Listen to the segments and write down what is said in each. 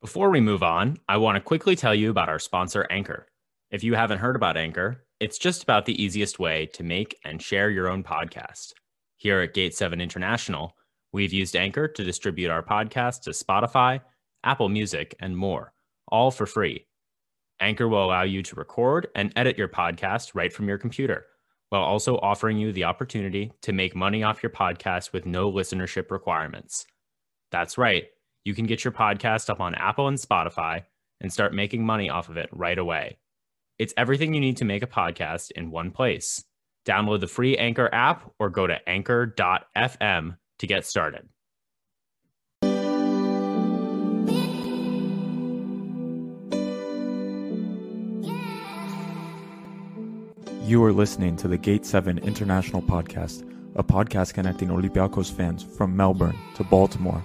Before we move on, I want to quickly tell you about our sponsor, Anchor. If you haven't heard about Anchor, it's just about the easiest way to make and share your own podcast. Here at Gate 7 International, we've used Anchor to distribute our podcast to Spotify, Apple Music, and more, all for free. Anchor will allow you to record and edit your podcast right from your computer, while also offering you the opportunity to make money off your podcast with no listenership requirements. That's right, you can get your podcast up on Apple and Spotify and start making money off of it right away. It's everything you need to make a podcast in one place. Download the free Anchor app or go to anchor.fm to get started. You are listening to the Gate 7 International Podcast, a podcast connecting Olympiacos fans from Melbourne to Baltimore,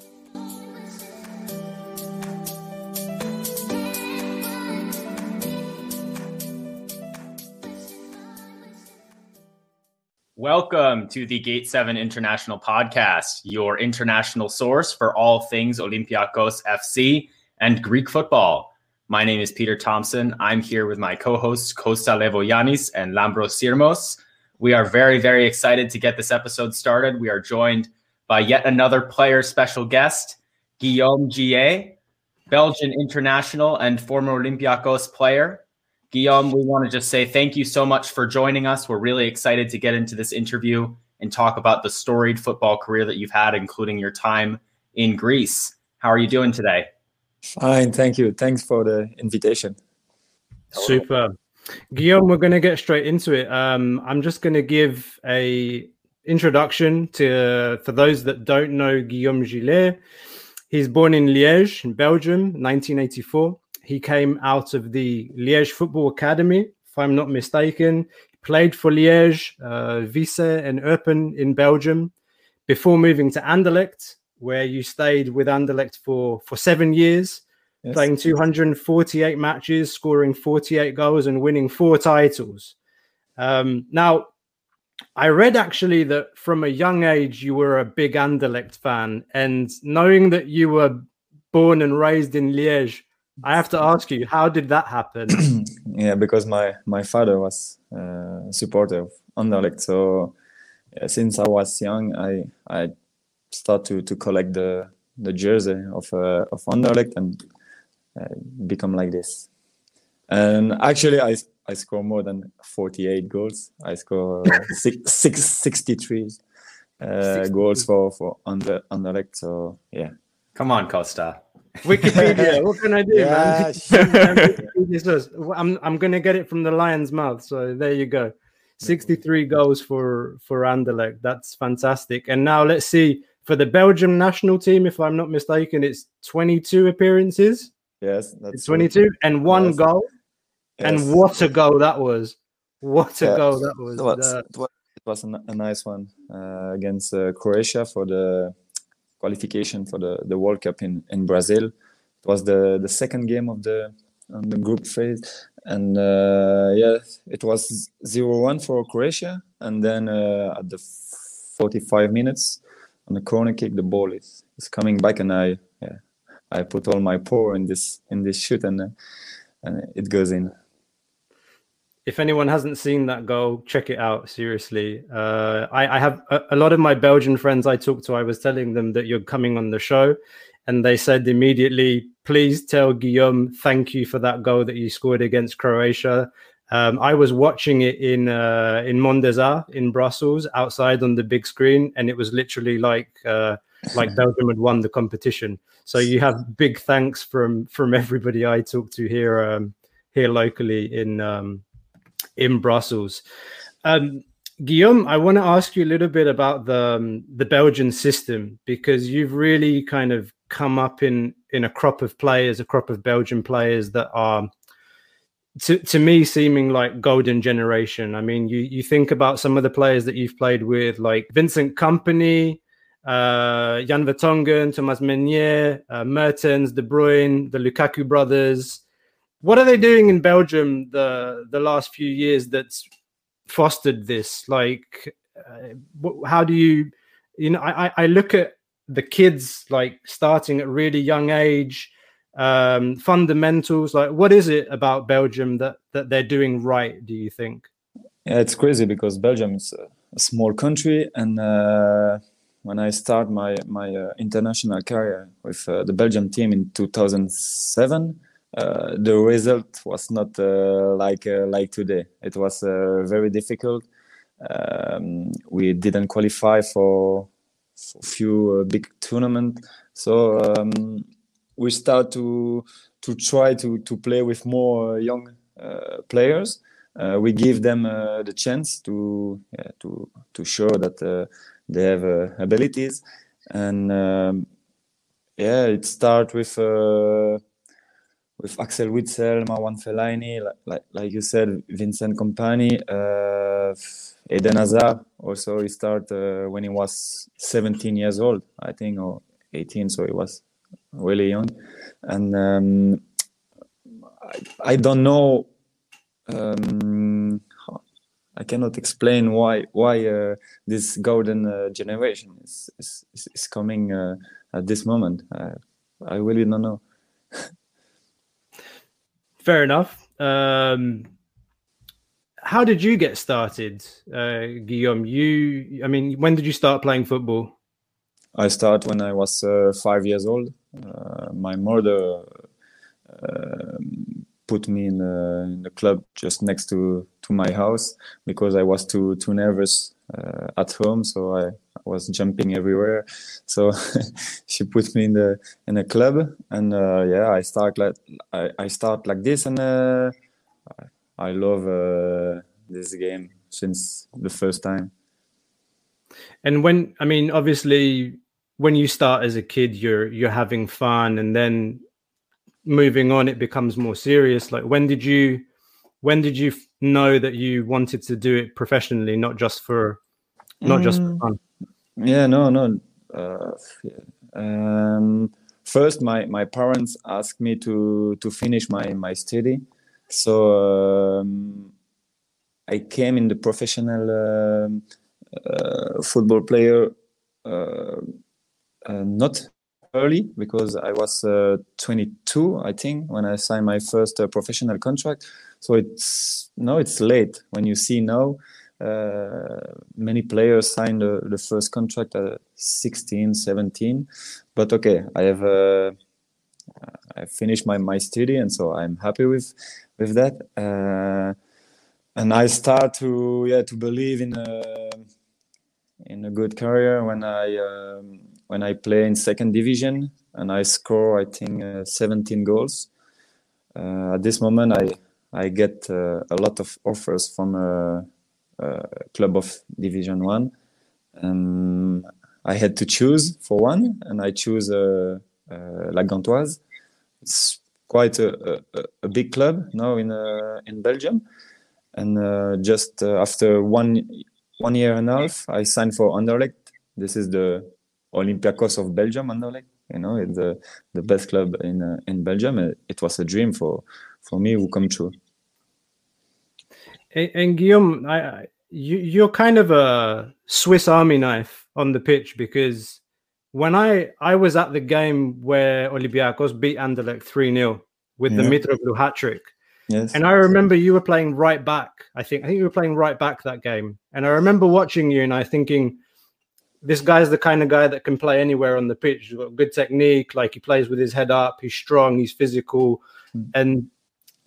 Welcome to the Gate 7 International Podcast, your international source for all things Olympiacos FC and Greek football. My name is Peter Thompson. I'm here with my co hosts, Costa Levoyanis and Lambros Sirmos. We are very, very excited to get this episode started. We are joined by yet another player special guest, Guillaume Gillet, Belgian international and former Olympiacos player. Guillaume, we want to just say thank you so much for joining us. We're really excited to get into this interview and talk about the storied football career that you've had, including your time in Greece. How are you doing today? Fine, thank you. Thanks for the invitation. Super. Guillaume, we're going to get straight into it. Um, I'm just going to give a introduction to for those that don't know Guillaume Gillet. He's born in Liège, in Belgium, 1984. He came out of the Liège Football Academy, if I'm not mistaken. He played for Liège, uh, Visé, and Eupen in Belgium before moving to Anderlecht, where you stayed with Anderlecht for, for seven years, yes. playing 248 matches, scoring 48 goals, and winning four titles. Um, now, I read actually that from a young age you were a big Anderlecht fan, and knowing that you were born and raised in Liège, I have to ask you, how did that happen? yeah, because my my father was uh, supporter of Anderlecht, so yeah, since I was young, I I start to to collect the the jersey of uh, of Anderlecht and uh, become like this. And actually, I I score more than 48 goals. I score six, six, 63 uh, goals for for under Anderlecht. So yeah. Come on, Costa. Wikipedia. what can I do, yeah, man? I'm I'm gonna get it from the lion's mouth. So there you go. 63 goals for for Anderlecht. That's fantastic. And now let's see for the Belgium national team. If I'm not mistaken, it's 22 appearances. Yes, that's 22 right. and one yes. goal. Yes. And what a goal that was! What a yeah. goal that was! It was, it was, it was a, a, nice one uh, against uh, Croatia for the qualification for the, the World Cup in, in Brazil. It was the, the second game of the on the group phase, and uh, yeah, it was 0-1 for Croatia, and then uh, at the 45 minutes on the corner kick, the ball is, is coming back, and I yeah, I put all my power in this in this shoot, and uh, and it goes in if anyone hasn't seen that goal, check it out. Seriously, uh, I, I, have a, a, lot of my Belgian friends I talked to. I was telling them that you're coming on the show, and they said immediately, "Please tell Guillaume thank you for that goal that you scored against Croatia." Um, I was watching it in uh, in Mondeza in Brussels, outside on the big screen, and it was literally like uh, like Belgium had won the competition. So you have big thanks from from everybody I talked to here um, here locally in um, in Brussels. Um, Guillaume, I want to ask you a little bit about the um, the Belgian system because you've really kind of come up in in a crop of players, a crop of Belgian players that are to, to me seeming like golden generation. I mean, you you think about some of the players that you've played with, like Vincent Kompany, uh, Jan Vertonghen, Thomas Meunier, uh, Mertens, De Bruyne, the Lukaku brothers. What are they doing in Belgium the the last few years that's fostered this? Like, uh, how do you, you know, I I look at the kids like starting at really young age um, fundamentals? Like, what is it about Belgium that that they're doing right? Do you think? Yeah, it's crazy because Belgium is a, small country, and uh, when I start my my uh, international career with uh, the Belgium team in 2007, uh, the result was not uh, like uh, like today. It was very difficult. Um, we didn't qualify for, a few big tournaments, so. Um, we start to to try to to play with more young uh, players. Uh, we give them uh, the chance to yeah, to to show that they have abilities, and um, yeah, it starts with with Axel Witsel, Marwan Fellaini, like, like, like, you said, Vincent Kompany, uh, Eden Hazard. Also, he started uh, when he was 17 years old, I think, or 18. So he was really young, and um, I, I, don't know. Um, I cannot explain why why uh, this golden uh, generation is, is, is coming uh, at this moment. I really don't know. Fair enough. Um, how did you get started, uh, Guillaume? You, I mean, when did you start playing football? I started when I was uh, five years old. Uh, my mother um, put me in the, in the, club just next to, to my house because I was too too nervous uh, at home, so I, I, was jumping everywhere. So she put me in the in a club, and uh, yeah, I start like I, I start like this, and uh, I love uh, this game since the first time. And when I mean, obviously, when you start as a kid, you're you're having fun, and then moving on, it becomes more serious. Like when did you when did you know that you wanted to do it professionally, not just for not just for mm. fun? Yeah, no, no. Uh, um, first, my my parents asked me to to finish my my study, so um, I came in the professional um, uh, football player uh, uh, not early because I was uh, 22, I think, when I signed my first uh, professional contract. So it's no, it's late when you see now. Uh, many players sign the, the first contract at 16, 17. But okay, I have uh, I finished my, my study, and so I'm happy with with that. Uh, and I start to yeah to believe in a in a good career when I um, when I play in second division and I score I think uh, 17 goals. Uh, at this moment, I I get uh, a lot of offers from club of Division One. Um, I had to choose for one, and I choose uh, uh, La Gantoise. It's quite a, a, a, big club now in uh, in Belgium, and uh, just uh, after one one year and a half, I signed for Anderlecht. This is the Olympiacos of Belgium, Anderlecht. You know, it's the, the best club in uh, in Belgium. It was a dream for for me who come true. And, and Guillaume, I, you you're kind of a Swiss Army knife on the pitch because when I I was at the game where Olympiacos beat Anderlecht three 0 with yeah. the Mitroglou hat trick. Yes. And I remember you were playing right back. I think I think you were playing right back that game. And I remember watching you and I thinking this guy's the kind of guy that can play anywhere on the pitch. He's got good technique, like he plays with his head up, he's strong, he's physical. Mm. And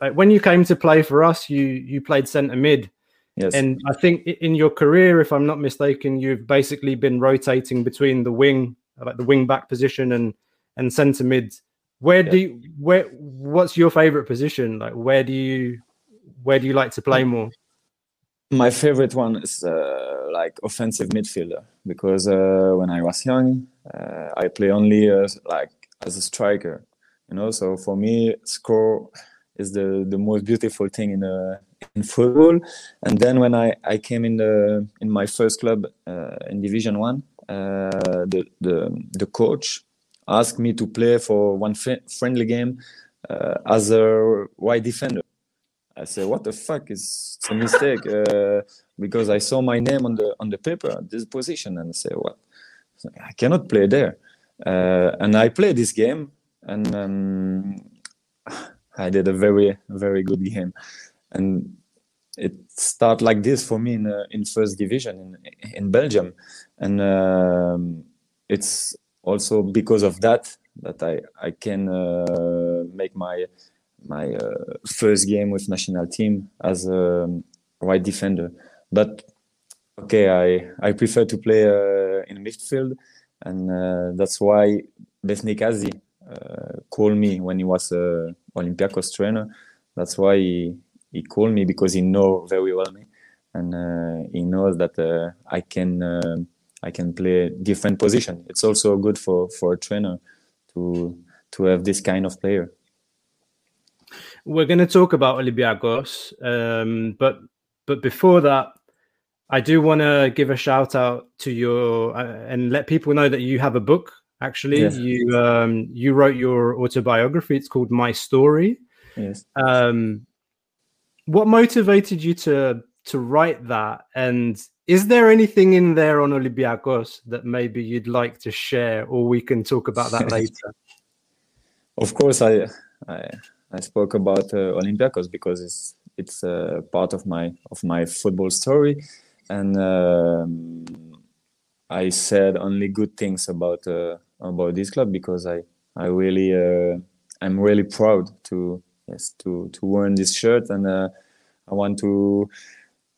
like when you came to play for us, you you played centre mid. Yes. And I think in your career, if I'm not mistaken, you've basically been rotating between the wing, like the wing back position and and centre mid. Where do you, where what's your favorite position? Like where do you where do you like to play more? My favorite one is uh, like offensive midfielder because uh, when I was young, uh, I play only as, like as a striker, you know. So for me, score is the the most beautiful thing in uh, in football. And then when I, I came in the in my first club uh, in Division One, uh, the the the coach asked me to play for one fr- friendly game uh, as a wide defender. I said, "What the fuck is a mistake?" Uh, because I saw my name on the on the paper this position, and I said, "What? I cannot play there." Uh, and I played this game, and um, I did a very very good game, and it started like this for me in uh, in first division in in Belgium, and um, it's also because of that that I I can uh, make my my uh, first game with national team as a right defender. But okay, I I prefer to play uh, in midfield, and uh, that's why Besnik Hasi uh, called me when he was a Olympiacos trainer. That's why he, he called me because he know very well me, and uh, he knows that uh, I can uh, I can play different position. It's also good for for a trainer to to have this kind of player. We're going to talk about Olympiacos, um, but but before that, I do want to give a shout out to your uh, and let people know that you have a book. Actually, Yes. you um, you wrote your autobiography. It's called My Story. Yes. Um, what motivated you to to write that? And is there anything in there on Olympiacos that maybe you'd like to share, or we can talk about that later? Of course, I I, I spoke about uh, Olympiacos because it's it's uh, part of my of my football story, and um, I said only good things about uh, about this club because I I really uh, I'm really proud to yes to to wear this shirt and uh, I want to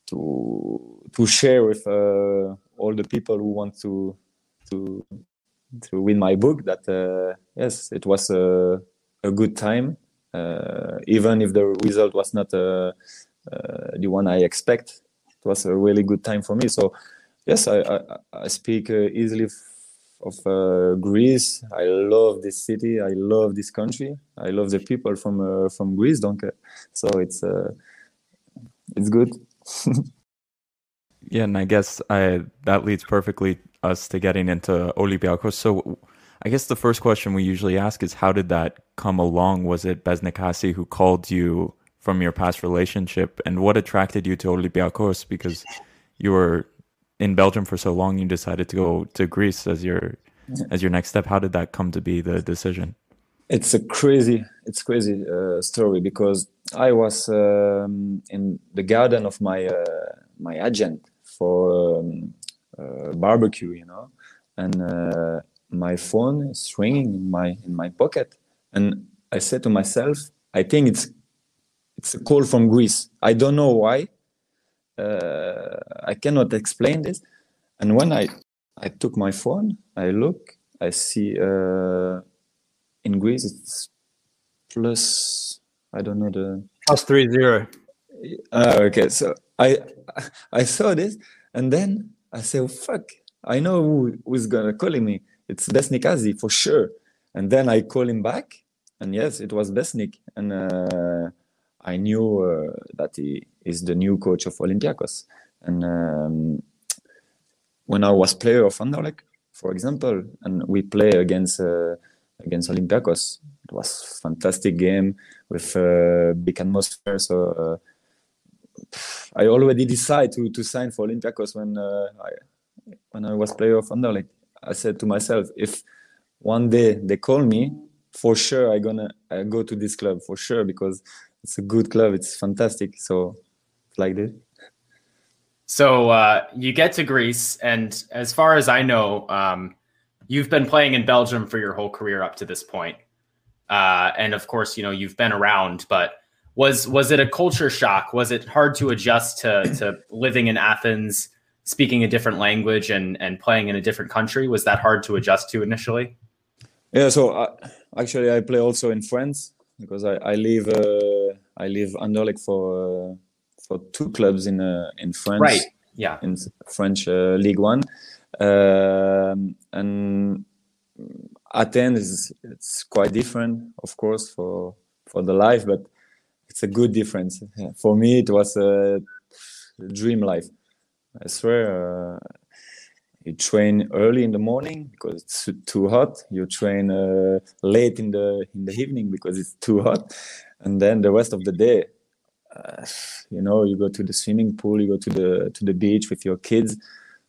to to share with uh, all the people who want to to to win my book that uh, yes it was a, a good time uh, even if the result was not the one I expect it was a really good time for me. So yes I I, I speak uh, easily of uh, Greece. I love this city. I love this country. I love the people from uh, from Greece uh, so it's it's good. Yeah, and I guess I that leads perfectly us to getting into Olympiacos. So I guess the first question we usually ask is how did that come along? Was it Besnik Hasi who called you from your past relationship? And what attracted you to Olympiacos? Because you were in Belgium for so long you decided to go to Greece as your as your next step. How did that come to be the decision? it's a crazy it's crazy uh, story because i was um, in the garden of my uh, my agent for um, uh, barbecue you know and uh, my phone is ringing in my in my pocket and i said to myself i think it's it's a call from greece i don't know why uh, i cannot explain this. And when i i took my phone i look i see uh, in Greece it's plus I don't know the Plus three zero. uh, okay so I I saw this and then I said oh, fuck I know who, who's gonna calling me. It's Besnik Hasi for sure. And then I call him back and yes it was Besnik and uh, I knew uh, that he is the new coach of Olympiacos and um, when I was player of Anderlecht for example and we play against uh, against Olympiacos. It was fantastic game with uh, big atmosphere. So uh, I already decided to, to sign for Olympiacos when uh, I when I was player of Anderlecht. I said to myself, if one day they call me, for sure I gonna I go to this club for sure because it's a good club. It's fantastic. So like this. So uh, you get to Greece, and as far as I know, um, you've been playing in Belgium for your whole career up to this point. Uh, and of course, you know you've been around, but was was it a culture shock? Was it hard to adjust to to living in Athens, speaking a different language, and and playing in a different country? Was that hard to adjust to initially? Yeah, so I, actually I play also in France because I I live uh, I live Anderlecht for uh, for two clubs in uh, in France. Right. Yeah. In French uh, League One, um, and Athens is it's quite different, of course, for for the life. But it's a good difference. For me, it was a dream life. I swear. Uh, you train early in the morning because it's too hot. You train uh, late in the in the evening because it's too hot, and then the rest of the day, uh, you know, you go to the swimming pool, you go to the to the beach with your kids.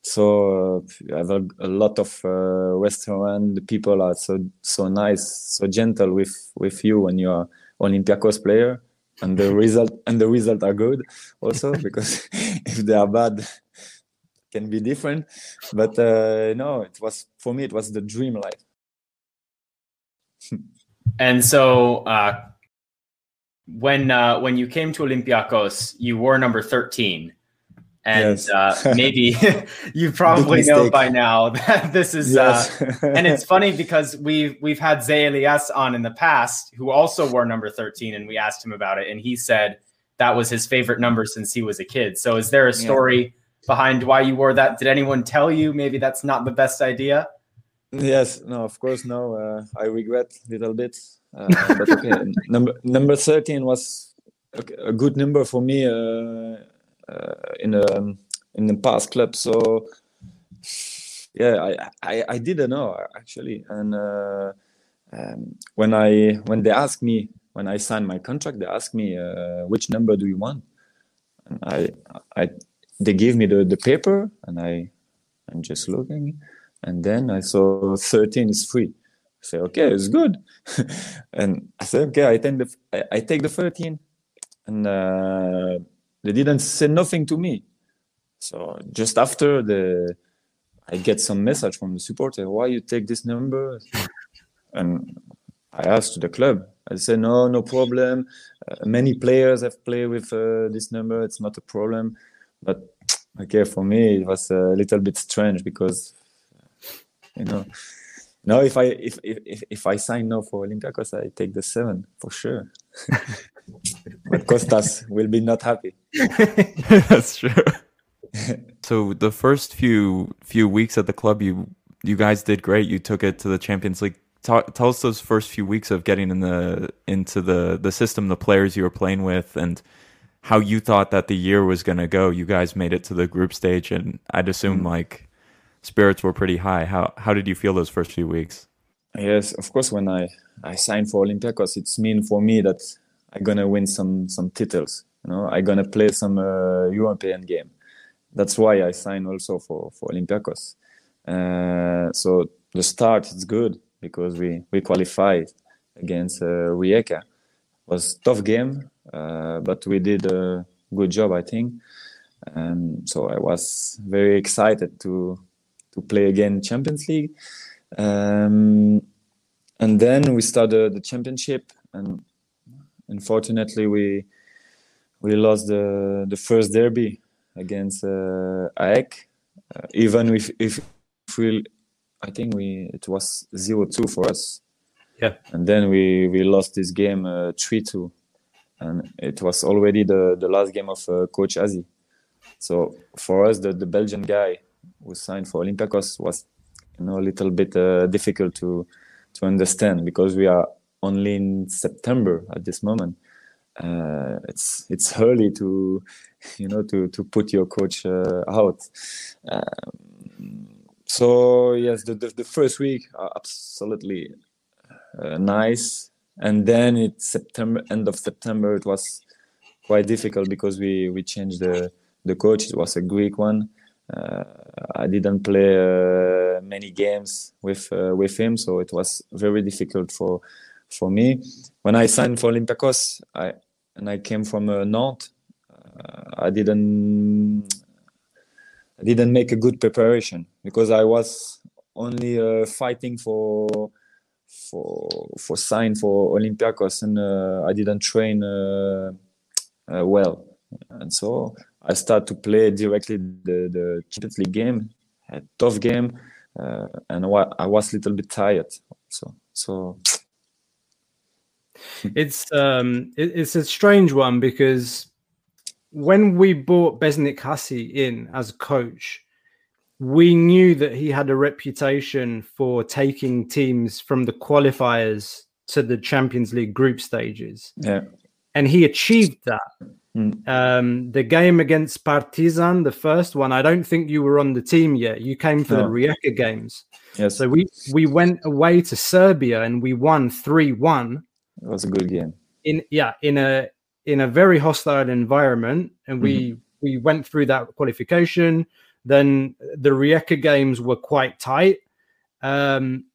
So uh, you have a, a lot of uh, restaurant. The people are so so nice, so gentle with with you when you are Olympiacos player, and the result and the result are good also because if they are bad, can be different. But uh, no, it was for me. It was the dream life. and so uh, when uh, when you came to Olympiacos, you were number thirteen. And yes. uh, maybe you probably know by now that this is uh, yes. uh, and it's funny because we've we've had Zé Elias on in the past who also wore number 13 and we asked him about it and he said that was his favorite number since he was a kid. So is there a story yeah. behind why you wore that? Did anyone tell you maybe that's not the best idea? Yes. No of course no. Uh, i regret a little bit uh, but okay number number 13 was a, a good number for me uh, uh, in a in the past club. So yeah, I, I, I didn't know actually. And uh, um, when I when they asked me when I signed my contract, they asked me which number do you want, and I I they gave me the, the paper and I I'm just looking, and then I saw 13 is free. Say okay, it's good, and I said okay, I take the I, I take the 13, and uh, they didn't say nothing to me. So just after the, I get some message from the supporter. Why you take this number? and I asked the club. I said no, no problem. Uh, many players have played with uh, this number. It's not a problem. But okay, for me it was a little bit strange because you know. Now, if I if if if I sign now for Olympiacos, I take the seven for sure. but Costas will be not happy. That's true. so the first few few weeks at the club, you you guys did great. You took it to the Champions League. Talk, tell us those first few weeks of getting in the into the the system, the players you were playing with, and how you thought that the year was going to go. You guys made it to the group stage, and I'd assume mm. like spirits were pretty high. How how did you feel those first few weeks? Yes, of course. When I I signed for Olympiacos, it's mean for me that I'm gonna win some some titles. You know, I'm gonna play some uh, European game. That's why I signed also for for Olympiacos. Uh, so the start is good because we we qualified against uh, Rijeka. Was tough game, uh, but we did a good job, I think. And so I was very excited to to play again Champions League. Um, and then we started the championship and unfortunately we we lost the the first derby against uh, AEK. Uh, even if if we, I think we it was zero two for us. Yeah. And then we we lost this game uh, three uh, two, and it was already the the last game of uh, Coach Hasi. So for us, the the Belgian guy who signed for Olympiacos was you know a little bit uh, difficult to to understand because we are only in September at this moment. Uh, it's it's early to you know to to put your coach uh, out. Um, so yes, the, the, the first week are absolutely uh, nice, and then it's September end of September. It was quite difficult because we we changed the the coach. It was a Greek one. Uh, I didn't play uh, many games with uh, with him, so it was very difficult for for me. When I signed for Olympiacos, I and I came from Nantes, I didn't I didn't make a good preparation because I was only uh, fighting for for for sign for Olympiacos and uh, I didn't train uh, well, and so I started to play directly the the Champions League game, a tough game, and I was a little bit tired. So so it's um it, it's a strange one because when we bought Besnik Hasi in as a coach, we knew that he had a reputation for taking teams from the qualifiers to the Champions League group stages. Yeah. and he achieved that. Mm. Um, the game against Partizan, the first one, I don't think you were on the team yet. You came for the No. Rijeka games. Yes, So we we went away to Serbia and we won three one it was a good game. in yeah in a in a very hostile environment, and we we went through that qualification. Then the Rijeka games were quite tight. Um,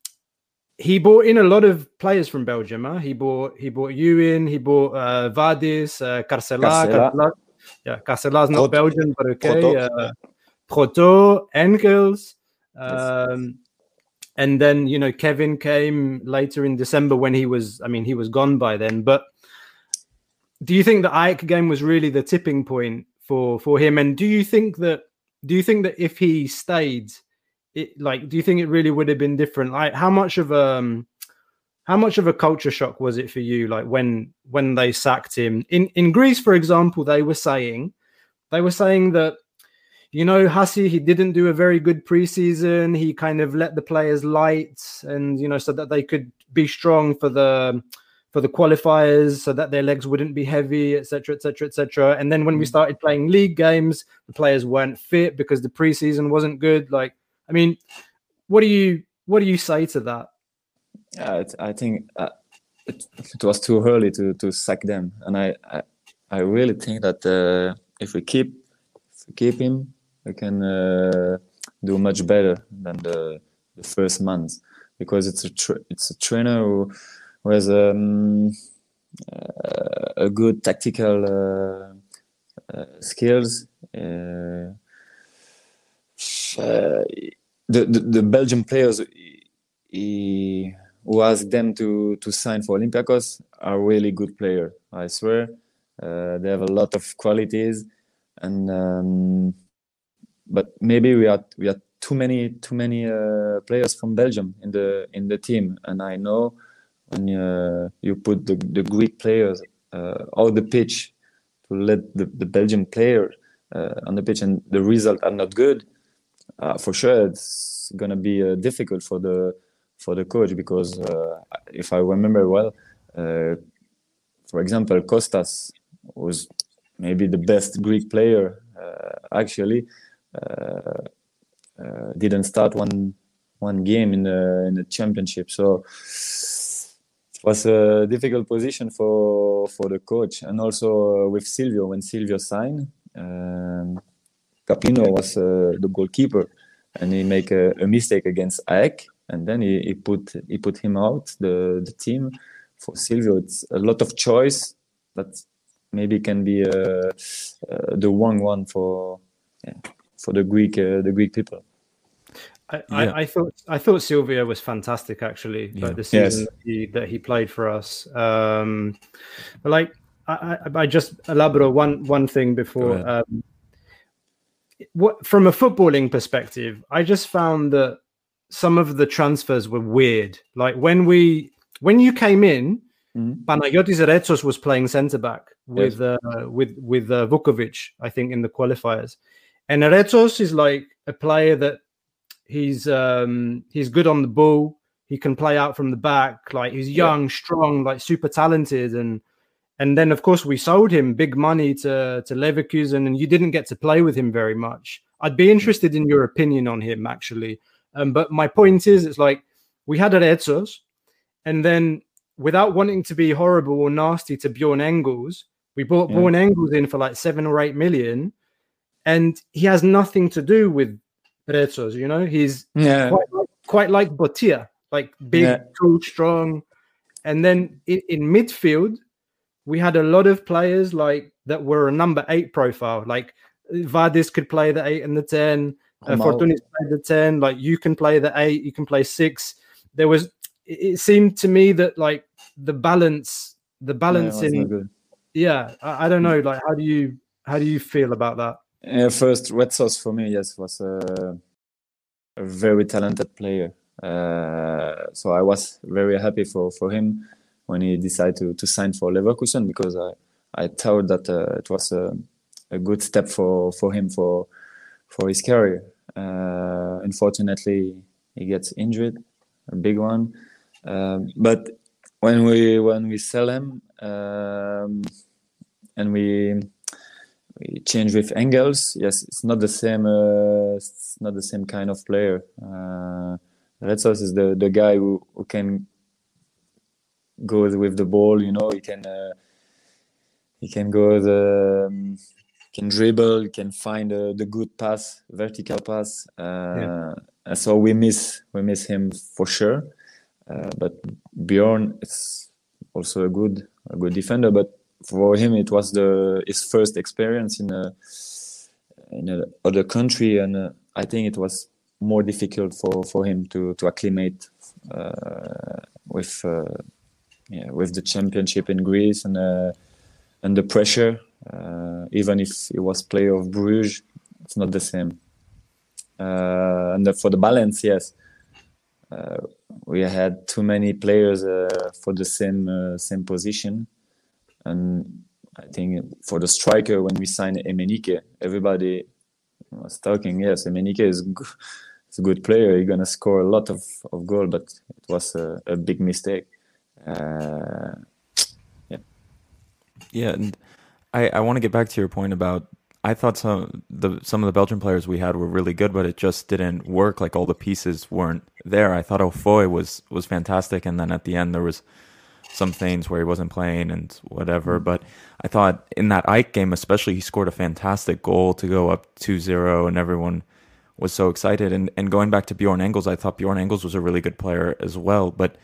he brought in a lot of players from Belgium. Huh? He bought he bought you in. He bought uh, Vadis, uh, Carcela. Carcela. Carcela- Yeah, Carcela's not Proto. Belgian, but okay. Proto. Uh, Proto, Engels. Yes. Um, and then you know Kevin came later in December when he was I mean he was gone by then but do you think the Ike game was really the tipping point for for him and do you think that do you think that if he stayed it like do you think it really would have been different like how much of um how much of a culture shock was it for you like when when they sacked him in in Greece for example they were saying they were saying that you know, Hasi, he didn't do a very good preseason. He kind of let the players light and, you know, so that they could be strong for the for the qualifiers so that their legs wouldn't be heavy, etc., etc., etc. And then when we started playing league games, the players weren't fit because the preseason wasn't good. Like, I mean, what do you what do you say to that? Yeah, I think uh, it, it was too early to, to sack them, and I I, I really think that uh, if we keep if we keep him, we can uh, do much better than the, the first month because it's a tra- it's a trainer who, who has um, uh, a good tactical uh, uh, skills. Uh, the, the the Belgian players he, who asked them to to sign for Olympiacos are really good player. I swear, uh, they have a lot of qualities, and um, but maybe we are we are too many too many uh, players from Belgium in the in the team, and I know when uh, you put the, the Greek players uh, out the pitch to let the, the Belgian player uh, on the pitch, and the results are not good. Uh, for sure, it's gonna be uh, difficult for the for the coach because uh, if I remember well, uh, for example, Kostas was maybe the best Greek player uh, actually. Didn't start one one game in the in the championship, so it was a difficult position for for the coach, and also with Silvio when Silvio signed. Um, Kapino was uh, the goalkeeper, and he make a, a mistake against AEK, and then he, he put he put him out the the team. For Silvio, it's a lot of choice that maybe can be uh, uh, the wrong one for yeah, for the Greek uh, the Greek people. I, Yeah. I, I thought I thought Silvio was fantastic actually, Yeah. like the Yes. season that, he, that he played for us. Um, but like I, I, I just elaborate one one thing before. Um, what from a footballing perspective, I just found that some of the transfers were weird. Like when we when you came in, Mhm. Panayotis Retsos was playing centre back with uh, with with uh, Vukovic, I think, in the qualifiers. And Retsos is like a player that he's um he's good on the ball. He can play out from the back. Like he's young, strong, like super talented. And and then of course we sold him big money to to Leverkusen, and you didn't get to play with him very much. I'd be interested in your opinion on him actually. Um, but my point is, it's like we had Retsos, and then without wanting to be horrible or nasty to Bjorn Engels, we bought Yeah. Bjorn Engels in for like seven or eight million, and he has nothing to do with Retsos. You know, he's Yeah, quite like, quite like Botia, like big, Yeah. tall, strong. And then in, in midfield, we had a lot of players like that were a number eight profile. Like Vadis could play the eight and the ten. Uh, Fortounis played the ten. Like you can play the eight, you can play six. There was. It seemed to me that like the balance, the yeah, balance was in yeah. I, I don't know. Like how do you how do you feel about that? Yeah, first, Retsos for me, yes, was a, a very talented player. Uh, so I was very happy for, for him when he decided to, to sign for Leverkusen because I, I thought that uh, it was a, a good step for, for him for for his career. Uh, unfortunately, he gets injured, a big one. Um, but when we when we sell him, um, and we we changed with Engels. Yes, it's not the same. Uh, it's not the same kind of player. Uh, Retsos is the the guy who, who can go with the ball. You know, he can uh, he can go the um, can dribble, can find uh, the good pass, vertical pass. Uh, yeah. So we miss we miss him for sure. Uh, but Bjorn is also a good a good defender. But for him, it was the his first experience in a in a other country, and uh, I think it was more difficult for, for him to to acclimate uh, with uh, yeah, with the championship in Greece and and the pressure uh, even if it was player of Bruges, it's not the same. Uh, and for the balance, yes, uh, we had too many players for the same same position, and I think for the striker when we signed Emenike, everybody was talking. Yes, Emenike is. G- He's a good player. He's gonna score a lot of, of goal, but it was a, a big mistake. Uh, yeah. Yeah, and I, I want to get back to your point about I thought some the some of the Belgian players we had were really good, but it just didn't work. Like all the pieces weren't there. I thought Ofoe was was fantastic, and then at the end there was some things where he wasn't playing and whatever. Mm-hmm. But I thought in that Ike game, especially, he scored a fantastic goal to go up 2-0 and everyone was so excited. And and going back to Bjorn Engels, I thought Bjorn Engels was a really good player as well. But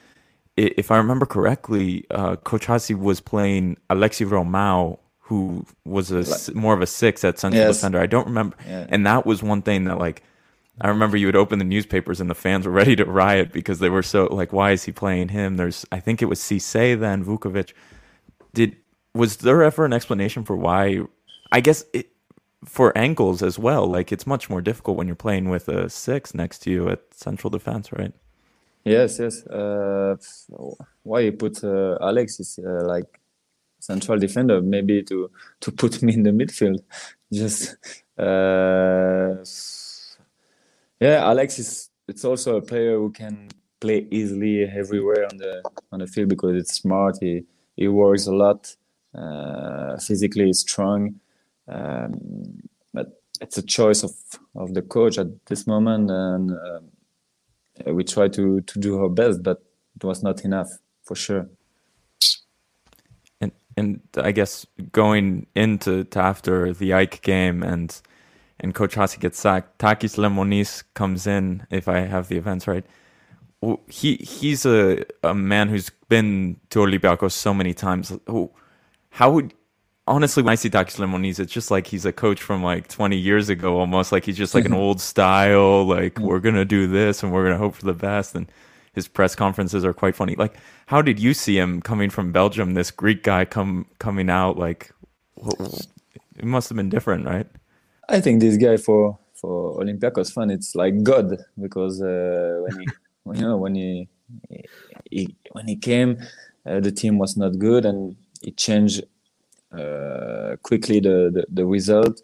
if I remember correctly, uh, Coach was playing Alexi Romao who was a more of a six at central yes. defender. I don't remember, yeah. and that was one thing that like I remember you would open the newspapers and the fans were ready to riot because they were so like, why is he playing him? There's I think it was Cisse then Vukovic. Did was there ever an explanation for why? I guess it, for Engels as well. Like it's much more difficult when you're playing with a six next to you at central defense, right? Yes, yes. Uh, why you put uh, uh, like central defender, maybe to to put me in the midfield. Just uh, yeah, Alex is it's also a player who can play easily everywhere on the on the field because it's smart. He he works a lot, uh, physically strong. Um, but it's a choice of of the coach at this moment, and uh, we tried to to do our best, but it was not enough for sure and and I guess going into after the Ike game and and Coach Hasi gets sacked, Takis Lemonis comes in if I have the events right. He he's a, a man who's been to Olympiacos so many times. How would honestly when I see Takis Lemonis, it's just like he's a coach from like 20 years ago, almost like he's just like an old style. Like mm. we're gonna do this and we're gonna hope for the best and his press conferences are quite funny. Like, how did you see him coming from Belgium? This Greek guy come coming out like, it must have been different, right? I think this guy for for Olympiacos fan, it's like God because uh, when he, you know, when he, he when he came, uh, the team was not good and he changed quickly the, the, the result.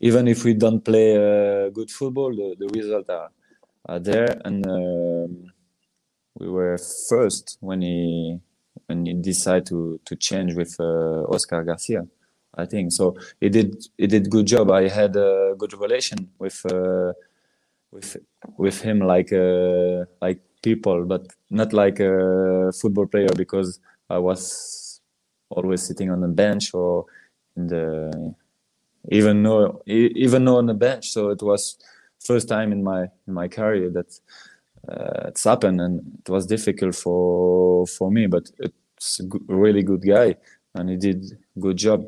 Even if we don't play uh, good football, the, the results are, are there and. Um, we were first when he when he decided to to change with uh, Oscar Garcia. I think so. He did he did good job. I had a good relation with uh, with with him like uh, like people, but not like a football player because I was always sitting on the bench or in the even no even no on the bench. So it was first time in my in my career that uh, it's happened and it was difficult for for me but it's a really good guy and he did good job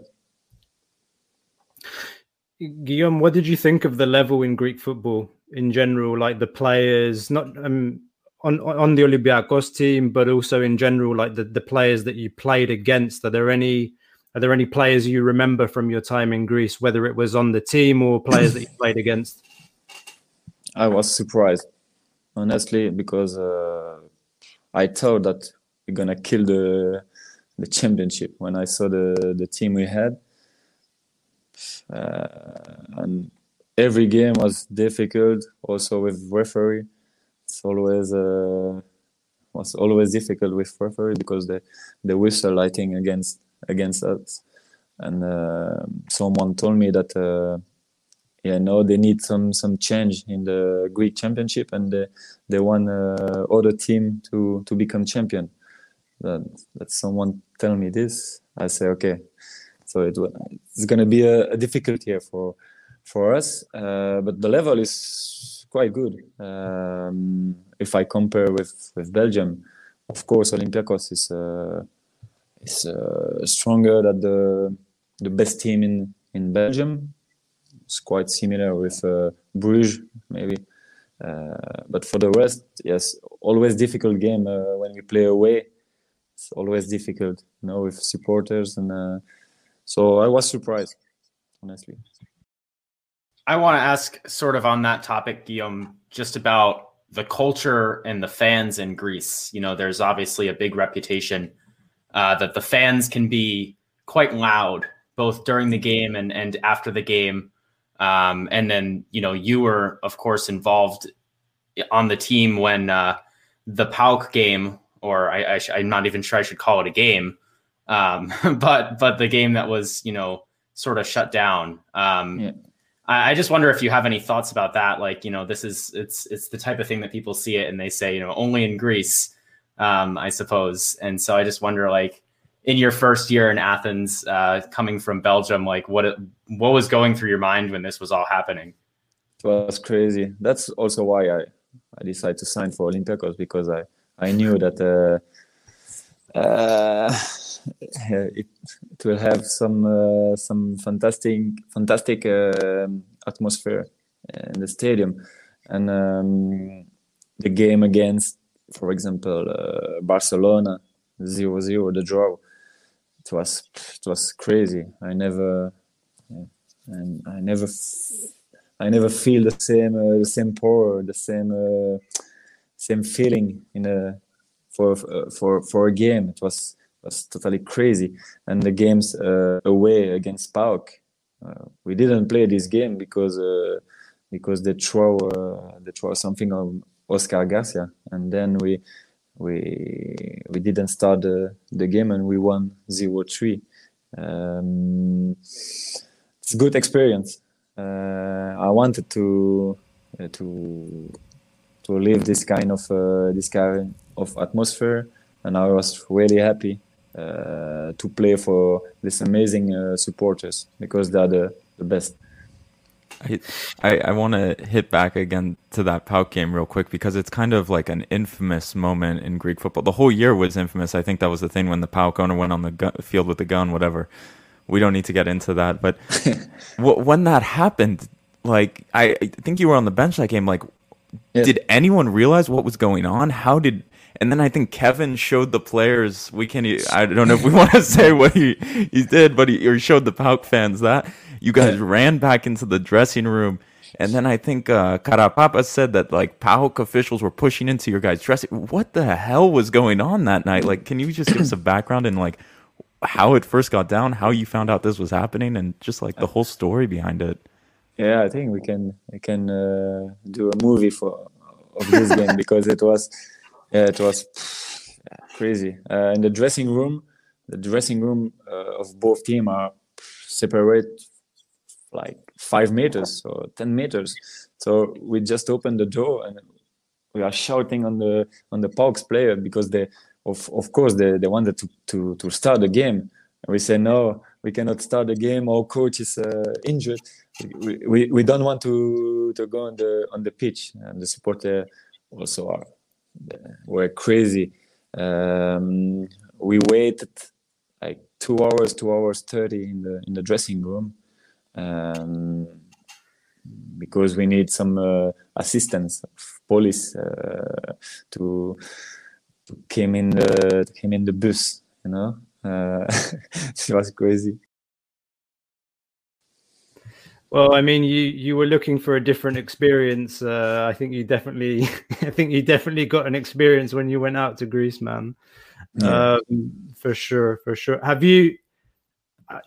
Guillaume, what did you think of the level in Greek football in general? Like the players, not um, on on the Olympiacos team, but also in general, like the, the players that you played against. Are there any are there any players you remember from your time in Greece, whether it was on the team or players that you played against? I was surprised honestly, because uh, I thought that we're gonna kill the the championship when I saw the the team we had, uh, and every game was difficult. Also with referee, it's always uh, was always difficult with referee because the the whistle lighting against against us. and uh, someone told me that uh, yeah, no, they need some some change in the Greek championship, and they, they want uh, other team to to become champion. That, that someone tell me this, I say okay. So it it's gonna be a, a difficult year for for us, uh, but the level is quite good. Um, if I compare with with Belgium, of course, Olympiacos is uh, is uh, stronger than the the best team in in Belgium. It's quite similar with uh, Bruges, maybe. Uh, but for the rest, yes, always difficult game uh, when we play away. It's always difficult, you know, with supporters, and uh, so I was surprised, honestly. I want to ask, sort of on that topic, Guillaume, just about the culture and the fans in Greece. You know, there's obviously a big reputation uh, that the fans can be quite loud, both during the game and and after the game. Um, and then, you know, you were, of course, involved on the team when uh, the PAOK game, or I, I am not even sure I should call it a game, um, but but the game that was, you know, sort of shut down. Um, yeah. I, just wonder if you have any thoughts about that. Like, you know, this is it's it's the type of thing that people see it and they say, you know, only in Greece, um, I suppose. And so I just wonder, like, in your first year in Athens, uh, coming from Belgium, like what what was going through your mind when this was all happening? It was crazy. That's also why I, I decided to sign for Olympiacos because I, I knew that uh, uh, it, it will have some uh, some fantastic fantastic uh, atmosphere in the stadium, and um, the game against, for example, uh, Barcelona, 0-0, the draw it was it was crazy. I never and I never I never feel the same uh, the same power, the same uh, same feeling in a for uh, for for a game. It was was totally crazy. And the games uh, away against PAOK, uh, we didn't play this game because uh, because they throw they throw something on Oscar Garcia, and then we we we didn't start the, the game and we won 0-3 um, it's a good experience. Uh, i wanted to uh, to to live this kind of uh, this kind of atmosphere. And i was really happy uh, to play for these amazing uh, supporters because they're the, the best I I, I want to hit back again to that PAOK game real quick because it's kind of like an infamous moment in Greek football. The whole year was infamous. I think that was the thing when the PAOK owner went on the gu- field with the gun, whatever. We don't need to get into that, but w- when that happened, like I, I, think you were on the bench that game. Like, yeah. did anyone realize what was going on? How did? And then I think Kevin showed the players. We can. I don't know if we want to say what he he did, but he, he showed the PAOK fans that you guys ran back into the dressing room. And then I think uh, Karapapa said that like PAOK officials were pushing into your guys' dressing. What the hell was going on that night? Like, can you just give us a background and like how it first got down, how you found out this was happening, and just like the whole story behind it? Yeah, I think we can we can uh, do a movie for of this game because it was yeah, it was crazy. Uh, in the dressing room, the dressing room uh, of both team are separate like five meters or 10 meters. So we just opened the door and we are shouting on the on the PAOK's player because they of of course they, they wanted to, to to start the game. And we say no, we cannot start the game. Our coach is uh, injured. We, we, we don't want to to go on the on the pitch. And the supporter also are were crazy. Um, we waited like two hours, two hours thirty in the in the dressing room um, because we need some uh, assistance of police uh, to, to came in the came in the bus you know uh, it was crazy well, I mean, you you were looking for a different experience. Uh, I think you definitely, I think you definitely got an experience when you went out to Greece, man. Yeah. Um, for sure, for sure. Have you uh,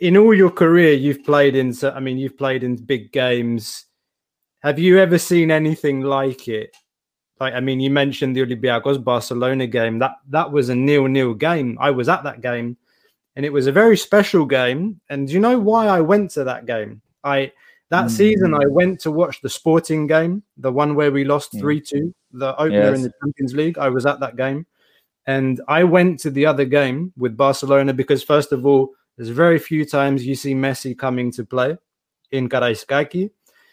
in all your career you've played in i mean you've played in big games have you ever seen anything like it like i mean you mentioned the olympiacos barcelona game that that was a nil nil game i was at that game and it was a very special game. And do you know why I went to that game? I that mm. season I went to watch the Sporting game, the one where we lost hmm. three two, the opener yes. in the Champions League. I was at that game, and I went to the other game with Barcelona because first of all, there's very few times you see Messi coming to play in Karaiskaki,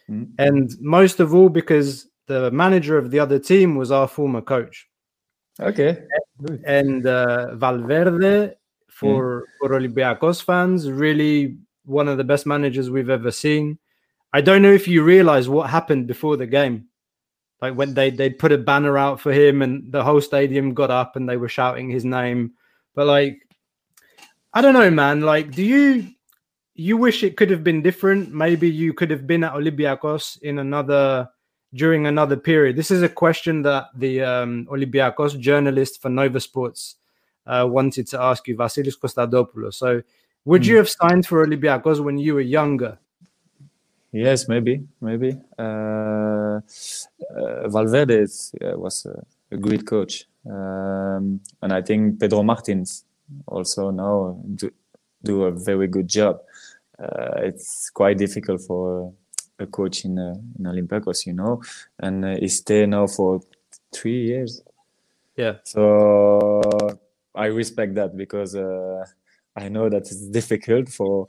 mm. and most of all because the manager of the other team was our former coach. Okay. And uh, Valverde for for Olympiacos fans, really one of the best managers we've ever seen. I don't know if you realize what happened before the game. Like when they they put a banner out for him and the whole stadium got up and they were shouting his name. But like I don't know, man. Like, do you you wish it could have been different? Maybe you could have been at Olympiacos in another during another period. This is a question that the um, Olympiacos journalist for Nova Sports uh, wanted to ask you, Vasilis Kostadopoulos. So, would mm. you have signed for Olympiacos when you were younger? Yes, maybe, maybe. Uh, uh, Valverde is, was a, a, great coach, um, and I think Pedro Martins also now do, do a very good job. Uh, it's quite difficult for a coach in uh, in Olympiacos, you know, and uh, he stay now for three years. Yeah. So I respect that because uh, I know that it's difficult for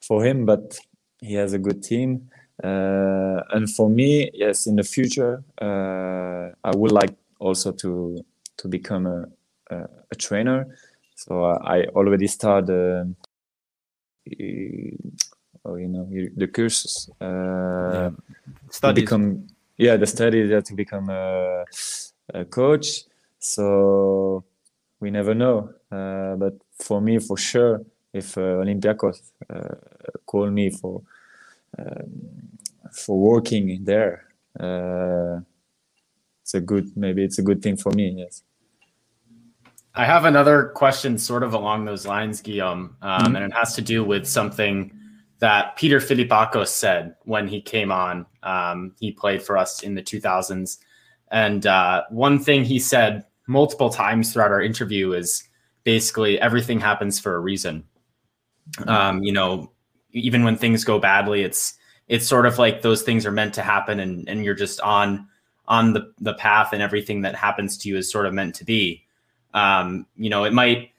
for him, but he has a good team. Uh, and for me, yes, in the future, uh, I would like also to to become a a, a trainer. So I already started. Oh, you know, the courses. Uh, yeah. become yeah the studies yeah, to become a, a coach. So we never know. Uh, but for me, for sure, if uh, Olympiacos uh, call me for um, for working there, uh, it's a good maybe it's a good thing for me. Yes. I have another question, sort of along those lines, Guillaume, um, mm-hmm. and it has to do with something that Peter Filipakos said when he came on. Um, he played for us in the 2000s, and uh, one thing he said multiple times throughout our interview is basically everything happens for a reason. Um, you know, even when things go badly, it's it's sort of like those things are meant to happen, and and you're just on on the the path, and everything that happens to you is sort of meant to be. Um, you know, it might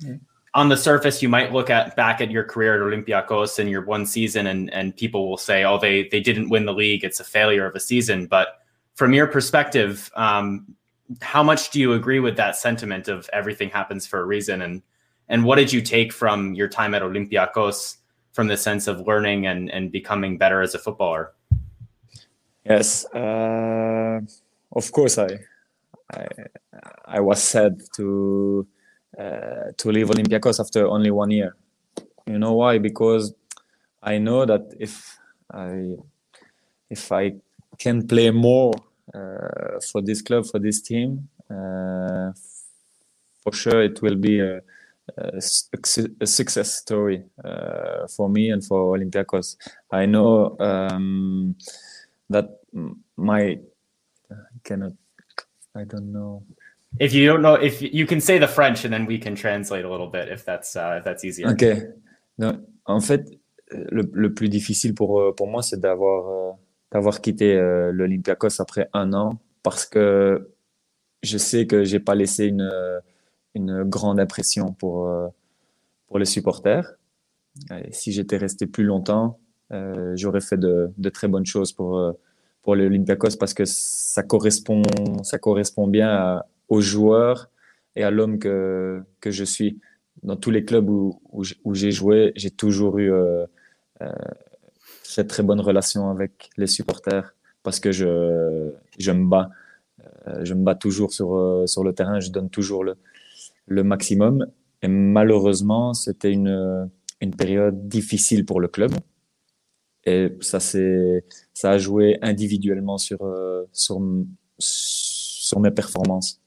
on the surface you might look at back at your career at Olympiacos and your one season, and and people will say, oh, they they didn't win the league, it's a failure of a season, but from your perspective, um, how much do you agree with that sentiment of everything happens for a reason? And and what did you take from your time at Olympiacos from the sense of learning and and becoming better as a footballer? Yes uh, of course I, I i was sad to uh, to leave Olympiacos after only one year. You know why? Because i know that if i if i can play more for this club, for this team. Uh, for sure, it will be a, a, a success story uh, for me and for Olympiacos. I know um, that my I cannot. I don't know. If you don't know, if you can say the French, and then we can translate a little bit if that's uh, if that's easier. Ok. Non, en fait, le, le, plus difficile pour pour moi, c'est d'avoir d'avoir quitté euh, l'Olympiakos après un an parce que je sais que j'ai pas laissé une, une grande impression pour, euh, pour les supporters. Si j'étais resté plus longtemps, euh, j'aurais fait de, de, très bonnes choses pour, pour l'Olympiakos parce que ça correspond, ça correspond bien aux joueurs et à l'homme que, que je suis. Dans tous les clubs où, où j'ai joué, j'ai toujours eu euh, très très bonne relation avec les supporters parce que je, je me bats. Euh, je me bats toujours sur, euh, sur le terrain, je donne toujours le, le maximum. Et malheureusement, c'était une, une période difficile pour le club. Et ça, ça a joué individuellement sur, euh, sur, sur mes performances.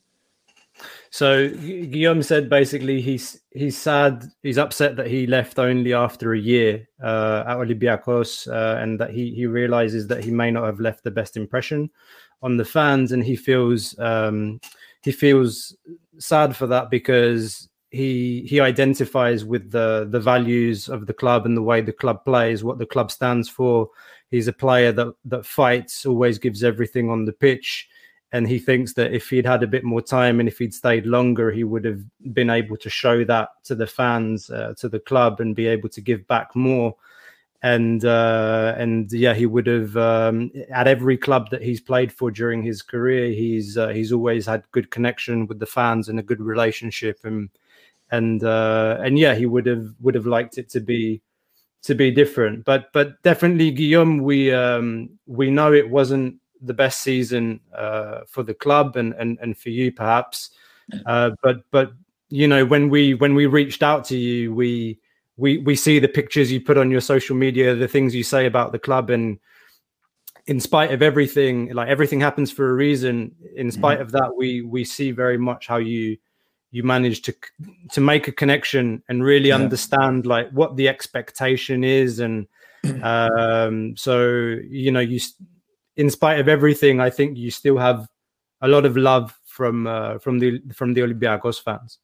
So Guillaume said basically he's he's sad, he's upset that he left only after a year uh, at Olympiacos, uh, and that he he realizes that he may not have left the best impression on the fans, and he feels um, he feels sad for that because he he identifies with the the values of the club and the way the club plays, what the club stands for. He's a player that that fights, always gives everything on the pitch, and he thinks that if he'd had a bit more time and if he'd stayed longer, he would have been able to show that to the fans, uh, to the club, and be able to give back more and uh, and yeah, he would have um, at every club that he's played for during his career. He's uh, he's always had good connection with the fans and a good relationship, and and uh, and yeah, he would have would have liked it to be to be different. But but definitely, Guillaume, we um, we know it wasn't the best season uh, for the club and and and for you perhaps, uh, but but you know when we when we reached out to you, we we we see the pictures you put on your social media, the things you say about the club, and in spite of everything, like everything happens for a reason. In spite mm-hmm. of that, we we see very much how you you manage to to make a connection and really yeah. understand like what the expectation is, and um, so you know you, in spite of everything, I think you still have a lot of love from uh, from the from the Olympiacos fans.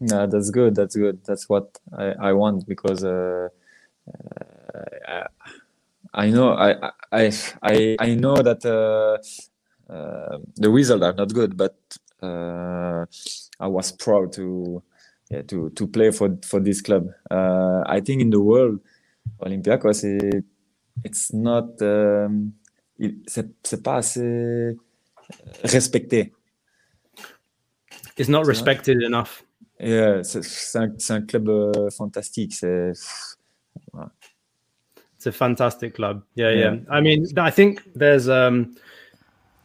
No, that's good. That's good. That's what I, I want because uh, uh, I know I I I, I know that uh, uh, the results are not good, but uh, I was proud to yeah, to to play for for this club. I think in the world, Olympiacos it, it's not um, c'est pas assez respecté. It's not respected enough. Yeah, c'est un, un, club uh, fantastique. C'est it's a fantastic club. Yeah, yeah, yeah, I mean, I think there's um,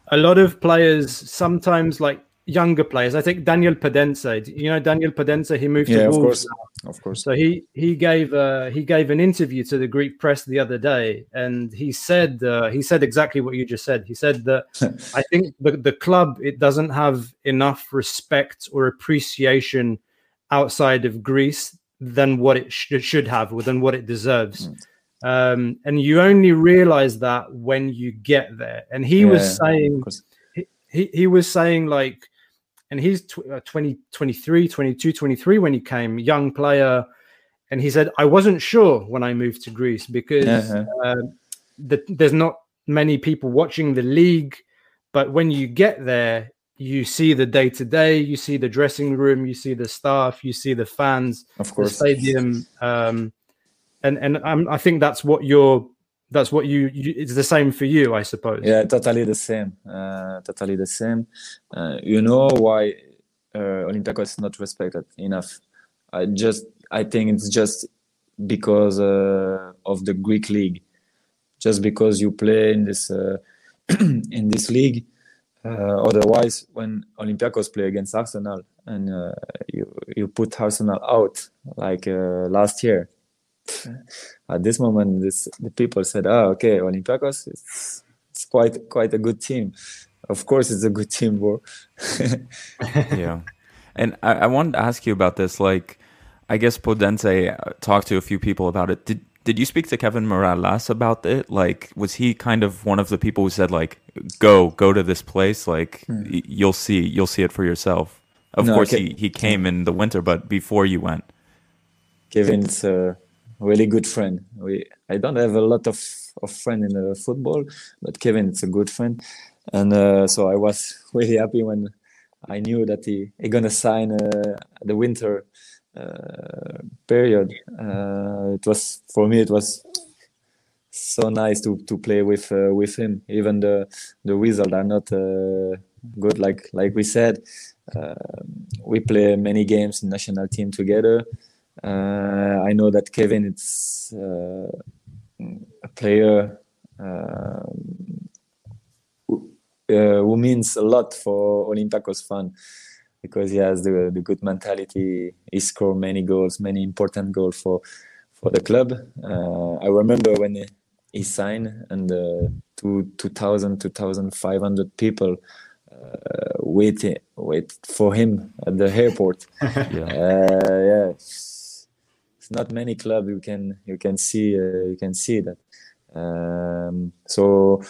a lot of players sometimes like younger players. I think Daniel Podence, you know Daniel Podence, he moved yeah, to of Wolves. Of course. So he he gave uh, he gave an interview to the Greek press the other day, and he said uh, he said exactly what you just said. He said that I think the the club it doesn't have enough respect or appreciation outside of Greece than what it sh- should have, or than what it deserves. Mm. Um, and you only realize that when you get there. And he yeah, was saying, he, he, was saying like, and he's tw- uh, 20, 23, 22, 23 when he came, young player. And he said, I wasn't sure when I moved to Greece because uh-huh. uh, the, there's not many people watching the league. But when you get there, you see the day to day, you see the dressing room, you see the staff, you see the fans, of course, the stadium, um, and and um, I think that's what you're. That's what you, you, It's the same for you, I suppose. Yeah, totally the same. Uh, totally the same. Uh, you know why uh, Olympiacos is not respected enough? I just I think it's just because uh, of the Greek league. Just because you play in this uh, in this league uh, otherwise, when Olympiacos play against Arsenal and uh, you you put Arsenal out like last year, at this moment, this, the people said, "Oh, okay, Olympiacos, it's, it's quite quite a good team." Of course, it's a good team, bro. yeah, and I, I wanted to ask you about this. Like, I guess Podence uh, talked to a few people about it. Did did you speak to Kevin Mirallas about it? Like, was he kind of one of the people who said like, "Go, go to this place. Like, hmm. y- you'll see, you'll see it for yourself." Of no, course, he he came in the winter, but before you went, Kevin's a really good friend. We I don't have a lot of of friend in the football, but Kevin is a good friend, and uh, so I was really happy when I knew that he he gonna sign uh, the winter uh, period. Uh, it was for me. It was so nice to to play with uh, with him. Even the the results are not good, like like we said. we play many games in national team together. I know that Kevin is a player uh, who means a lot for Olympiacos fan because he has the, the good mentality. He scored many goals, many important goals for for the club. Uh, I remember when he, he signed and uh, two, 2,000, 2,500 people uh, wait wait for him at the airport. yeah, uh, yeah. It's, not many club you can you can see uh, you can see that. Um, so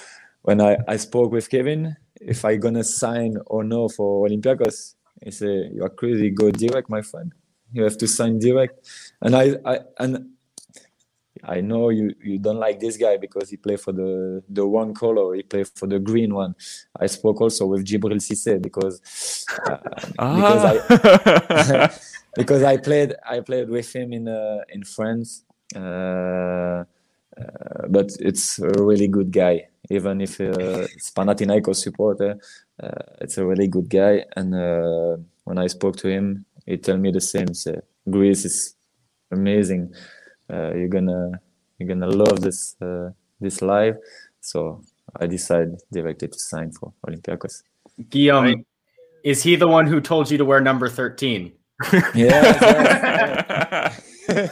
when I, I spoke with Kevin, if I gonna sign or no for Olympiacos, he said, "You are crazy. Go direct, my friend. you have to sign direct. And I, I and I know you, you don't like this guy because he played for the the one color. He played for the green one. I spoke also with Djibril Cissé because uh, because I because I played I played with him in uh, in France. Uh, uh, but it's a really good guy. Even if uh, it's Panathinaikos supporter, uh, it's a really good guy. And uh, when I spoke to him, he told me the same. So, Greece is amazing. Uh, you're gonna you're gonna love this uh, this live. So I decided directly to sign for Olympiacos. Guillaume, right. is he the one who told you to wear number thirteen? yeah.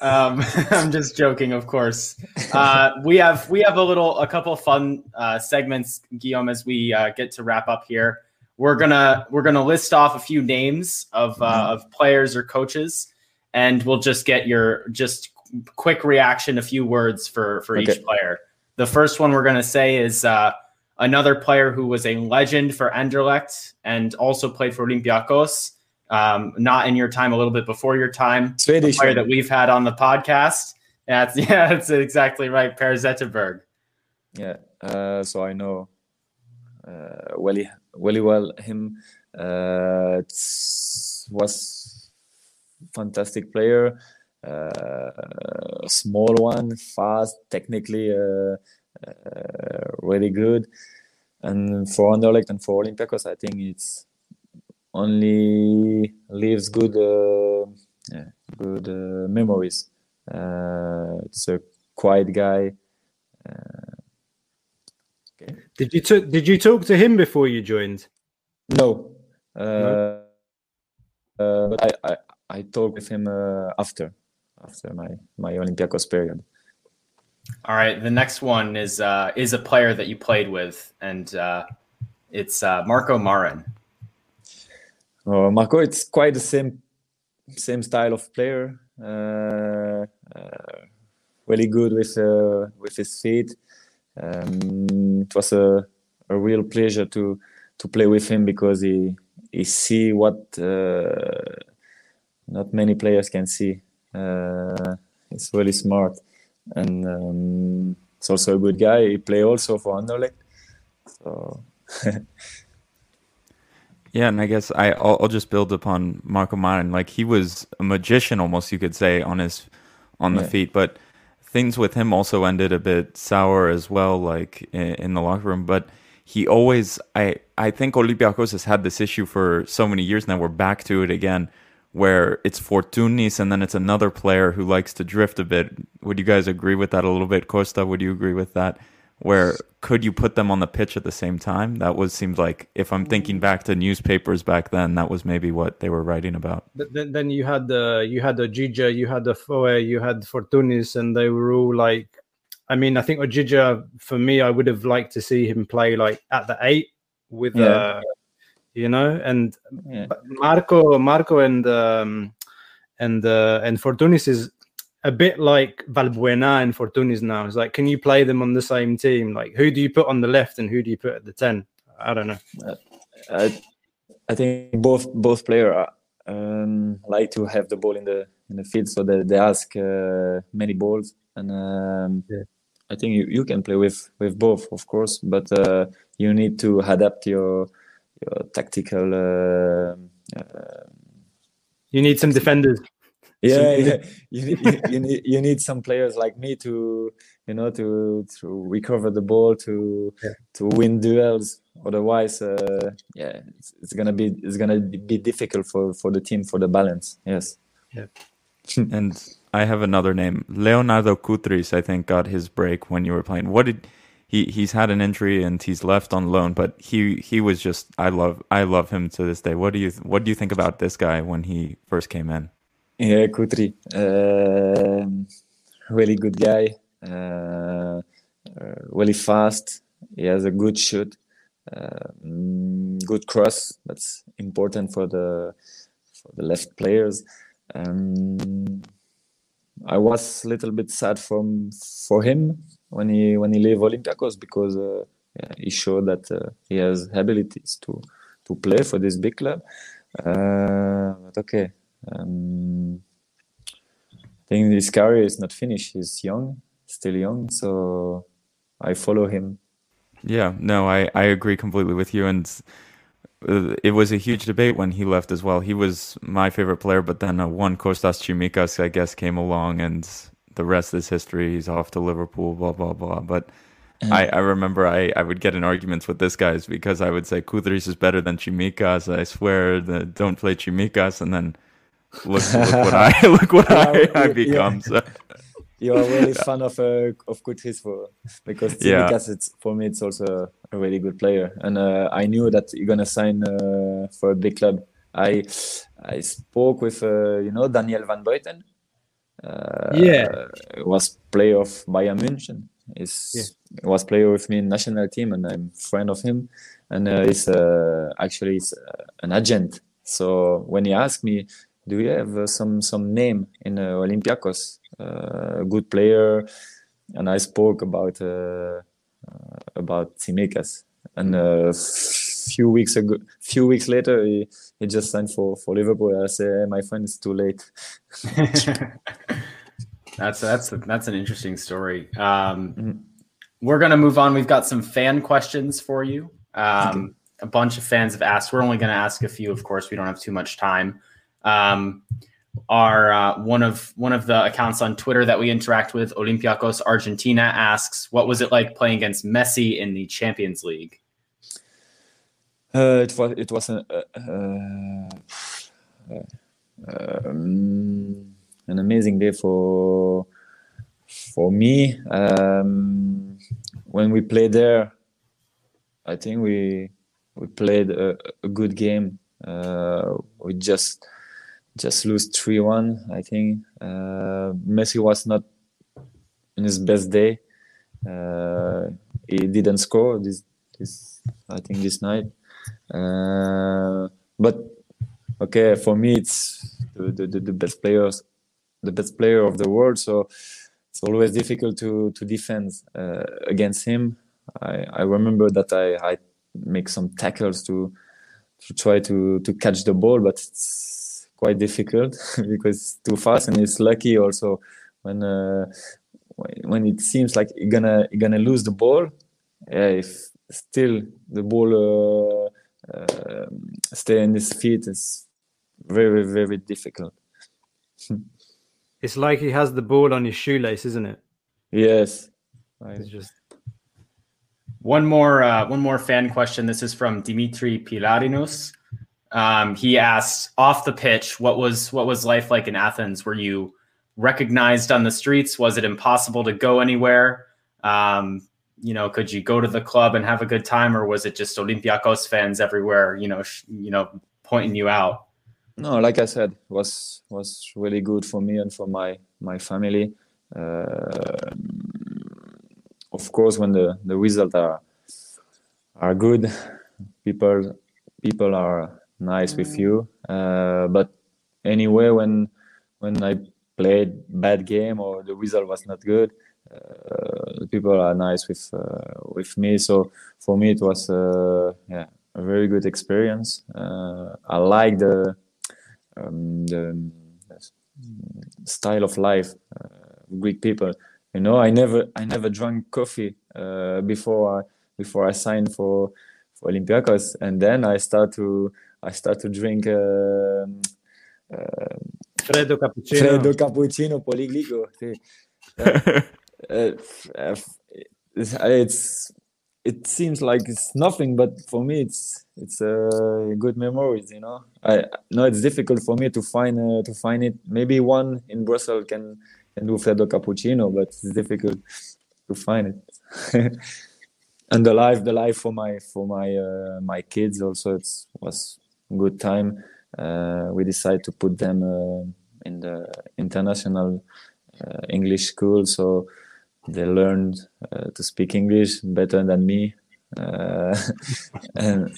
um, I'm just joking, of course. Uh, we have we have a little a couple fun uh, segments, Guillaume, as we uh, get to wrap up here. We're gonna we're gonna list off a few names of uh, mm-hmm. of players or coaches, and we'll just get your just quick reaction, a few words for for okay. each player. The first one we're gonna say is uh, another player who was a legend for Anderlecht and also played for Olympiacos um, not in your time, a little bit before your time. Swedish player that we've had on the podcast. That's yeah, that's exactly right. Pär Zetterberg. Yeah, uh, so I know uh, really, really well him. Uh, was fantastic player, uh, small one, fast, technically uh, uh, really good. And for Anderlecht and for Olympiacos, I think it's only leaves good uh, yeah, good uh, memories. Uh, it's a quiet guy. Okay. Did you t- did you talk to him before you joined? No, no? but I, I I talked with him after after my my Olympiacos period. All right, the next one is uh, is a player that you played with, and uh, it's uh, Marco Marin. Uh, Marco, it's quite the same same style of player. Uh, uh, really good with uh, with his feet. Um, it was a, a real pleasure to to play with him because he he see what uh, not many players can see. Uh, he's really smart and um, it's also a good guy. He play also for Anderlecht. So Yeah, and I guess I I'll, I'll, just build upon Marco Marin. Like he was a magician, almost you could say, on his on the yeah. feet. But things with him also ended a bit sour as well, like in, in, the locker room. But he always, I I think Olympiacos has had this issue for so many years now. We're back to it again, where it's Fortounis and then it's another player who likes to drift a bit. Would you guys agree with that a little bit, Costa? Would you agree with that? where could you put them on the pitch at the same time? That was seems like if I'm thinking back to newspapers back then, that was maybe what they were writing about. Then, then you had the you had the Odjidja, you had the Foe, you had Fortounis, and they were all like. I mean, I think Odjidja for me, I would have liked to see him play like at the eight with, yeah. uh, you know, and yeah. Marco, Marco, and um, and uh, and Fortounis is a bit like Valbuena and Fortounis now. It's like, can you play them on the same team? Like, who do you put on the left and who do you put at the ten? I don't know. Uh, I, I think both both players um, like to have the ball in the in the field, so they, they ask uh, many balls, and um, yeah. I think you, you can play with with both, of course, but uh, you need to adapt your your tactical. Uh, uh you need some defenders. Yeah, yeah. You, you, you, need you need some players like me to you know to to recover the ball to yeah. to win duels. Otherwise uh, yeah it's, it's, gonna be it's gonna be difficult for for the team for the balance. Yes. Yeah. And i have another name. Leonardo Koutris i think got his break when you were playing. What did he he's had an injury and he's left on loan but he he was just i love i love him to this day what do you what do you think about this guy when he first came in yeah, Koutri, uh, really good guy, uh, uh, really fast. He has a good shoot, uh, good cross. That's important for the for the left players. Um, I was a little bit sad from for him when he when he left Olympiacos because uh, he showed that uh, he has abilities to to play for this big club. Uh, but okay. Um, I think his career is not finished. He's young, still young, so I follow him. Yeah, no, I, I agree completely with you. And uh, it was a huge debate when he left as well. He was my favorite player, but then uh, one Kostas Tsimikas, I guess, came along, and the rest is history. He's off to Liverpool, blah, blah, blah. But I, I remember I, I would get in arguments with this guys because I would say Koutris is better than Tsimikas. I swear, the, don't play Tsimikas. And then look, look what I look what I, I become. So. You're a really fan of uh, of Koutris for because Yeah. Tsimikas, it's for me it's also a really good player, and uh, I knew that you're gonna sign uh, for a big club. I I spoke with uh, you know Daniel Van Buyten. Uh, Yeah. was player of Bayern München. He's was player with me in national team, and I'm friend of him. And uh, he's uh, actually he's, uh, an agent. So when he asked me, "Do you have uh, some some name in uh, Olympiacos, uh, a good player?" and I spoke about uh, uh, about Tsimikas. And few weeks ago, few weeks later, he, he just signed for for Liverpool. I say, "Hey, my friend, it's too late. that's that's that's an interesting story. Um, Mhm. We're gonna move on. We've got some fan questions for you. Um, a bunch of fans have asked. We're only gonna ask a few, of course. We don't have too much time. Um, our uh, one of one of the accounts on Twitter that we interact with, Olympiacos Argentina, asks, "What was it like playing against Messi in the Champions League?" Uh, it was it was a, uh, um, an amazing day for for me. Um, when we played there, I think we we played a, a good game. Uh, we just just lose three one. I think uh, Messi was not in his best day. Uh, he didn't score this this I think this night. Uh, but okay, for me, it's the, the, the- best players, the best player of the world. So it's always difficult to to defend uh, against him. I, I remember that I, I make some tackles to to try to to catch the ball, but it's quite difficult because it's too fast and it's lucky also when uh, when it seems like you're gonna you're gonna lose the ball. Yeah, if still the ball uh, uh, stay in his feet is very very difficult. It's like he has the ball on his shoelace, isn't it? Yes. It's just One more, uh, one more fan question. This is from Dimitri Pilarinos. Um, he asks, off the pitch, what was what was life like in Athens? Were you recognized on the streets? Was it impossible to go anywhere? Um, you know, could you go to the club and have a good time, or was it just Olympiacos fans everywhere? You know, sh- you know, pointing you out. No, like I said, was was really good for me and for my my family. Uh, of course, when the the results are are good, people people are nice with you. Uh, but anyway, when when I played bad game or the result was not good, people are nice with uh, with me. So for me, it was uh, yeah a very good experience. Uh, I like the um, the style of life uh, Greek people. You know, I never I never drank coffee uh, before I, before I signed for for Olympiacos, and then I start to I start to drink. um uh, Freddo Cappuccino. Freddo cappuccino poliglico. sì. Uh, uh, it's, it seems like it's nothing, but for me it's it's uh, good memories. You know, I no, it's difficult for me to find uh, to find it. Maybe one in Brussels can can do Freddo cappuccino, but it's difficult to find it. and the life, the life for my for my uh, my kids also, it's was good time. Uh, we decided to put them uh, in the international uh, English school, so they learned uh, to speak English better than me, uh, and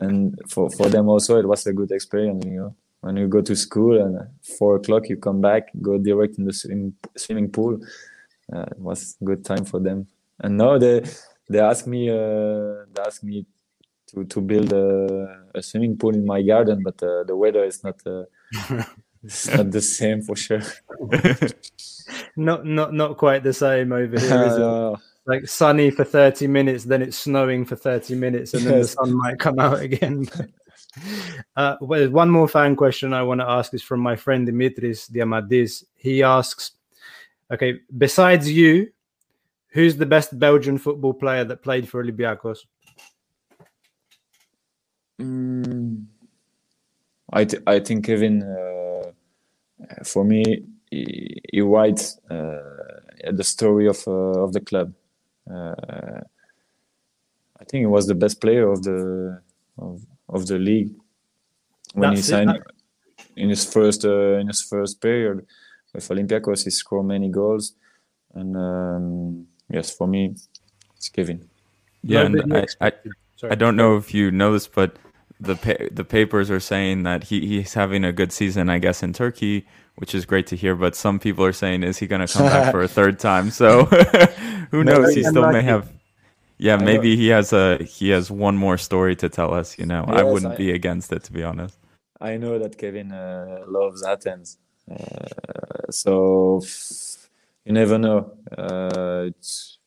and for for them also it was a good experience. You know, when you go to school and at four o'clock you come back, go direct in the swim, swimming pool. Uh, it was good time for them. And now they they ask me uh, they ask me to to build a, a swimming pool in my garden, but uh, the weather is not uh, it's not the same for sure. not not not quite the same over here, is it? Uh, Like sunny for 30 minutes, then it's snowing for 30 minutes, and then the sun might come out again. uh, well, one more fan question I want to ask is from my friend Dimitris Diamadis. He asks, okay, besides you, who's the best Belgian football player that played for Olympiacos? Mm, I th- I think Kevin, uh, for me, he, he writes uh, the story of uh, of the club. Uh, I think he was the best player of the of, of the league when he That's it, signed that- in his first uh, in his first period with Olympiacos. He scored many goals, and um, yes, for me, it's Kevin. Yeah, and I, I, sorry. I don't know if you know this, but the pa- the papers are saying that he, he's having a good season, I guess, in Turkey, which is great to hear. But some people are saying, is he going to come back for a third time? So who knows? He still may have. Yeah, maybe he has a he has one more story to tell us. You know, I wouldn't I- be against it to be honest. I know that Kevin uh, loves Athens, uh, so you never know. Uh, it's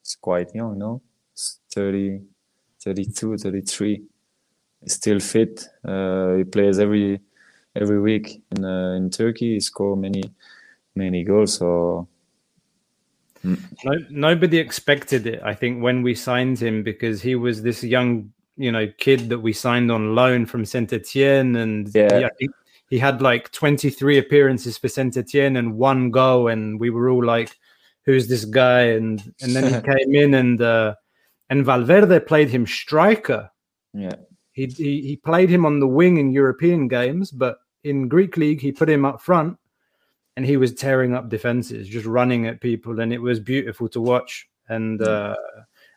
it's quite young, no? It's 30, 32, 33. He's still fit. Uh, he plays every every week in uh, in Turkey. He scored many many goals. So No, nobody expected it. I think when we signed him because he was this young, you know, kid that we signed on loan from Saint Etienne, and Yeah. he, he had like 23 appearances for Saint Etienne and one goal, and we were all like, "Who's this guy?" And and then he came in, and uh, and Valverde played him striker. yeah, He, he he played him on the wing in European games, but in Greek league he put him up front, and he was tearing up defenses, just running at people, and it was beautiful to watch. And uh,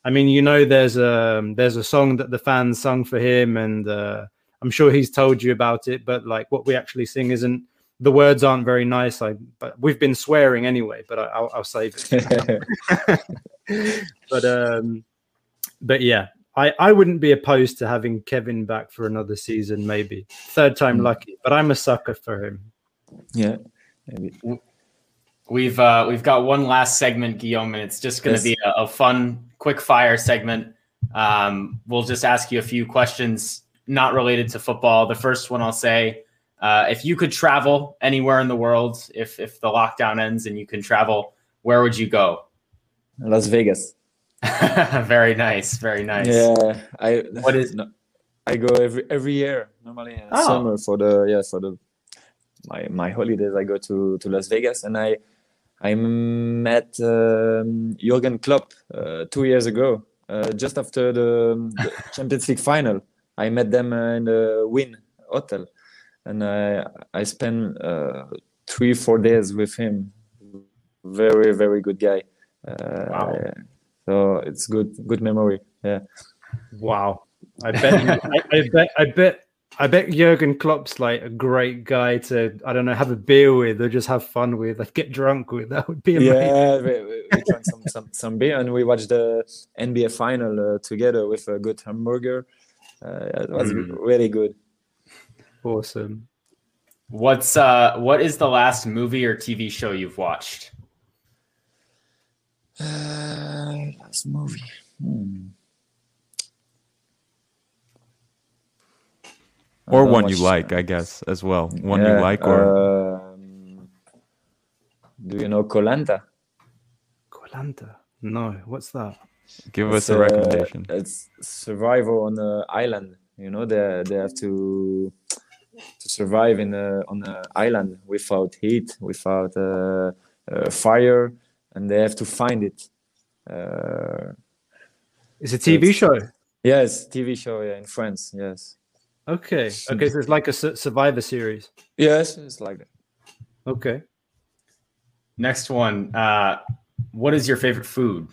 I mean, you know, there's a there's a song that the fans sung for him, and uh, I'm sure he's told you about it. But like, what we actually sing isn't the words aren't very nice. I but we've been swearing anyway, but I, I'll, I'll save it but um but yeah I, I wouldn't be opposed to having Kevin back for another season, maybe third time Mm. lucky. But I'm a sucker for him. yeah, maybe. We've uh, we've got one last segment, Guillaume, and it's just going to Yes. be a, a fun, quick fire segment. Um, we'll just ask you a few questions not related to football. The first one I'll say, uh, if you could travel anywhere in the world, if if the lockdown ends and you can travel, where would you go? Las Vegas. very nice, very nice. Yeah, I. What is- No, I go every every year normally in Oh. summer for the yeah for the my my holidays. I go to to Las Vegas and I I met um, Jurgen Klopp uh, two years ago, uh, just after the, the Champions League final. I met them uh, in the Wynn Hotel, and I I spent uh, three four days with him. Very very good guy. Uh, Wow. So it's good good memory. Yeah. Wow. I bet I, I bet I bet I bet Jurgen Klopp's like a great guy to I don't know have a beer with or just have fun with, like get drunk with. That would be amazing. Yeah, we, we, we drank some, some some beer and we watched the NBA final uh, together with a good hamburger. Uh, it was Mm. really good. Awesome. What's uh what is the last movie or TV show you've watched? Uh, last movie. Hmm. Or one you watch- like, I guess, as well. One Yeah, you like, or um, do you know Koh-Lanta? Koh-Lanta. No, what's that? give It's, us a uh, recommendation. It's survival on an island. You know, they they have to to survive in a on an island without heat, without uh, uh, fire, and they have to find it. Uh, It's a TV It's- show. yes, TV show yeah, in France. Yes, Okay. Okay, so it's like a su- survivor series. yes, it's like that. Okay. Next one. Uh what is your favorite food?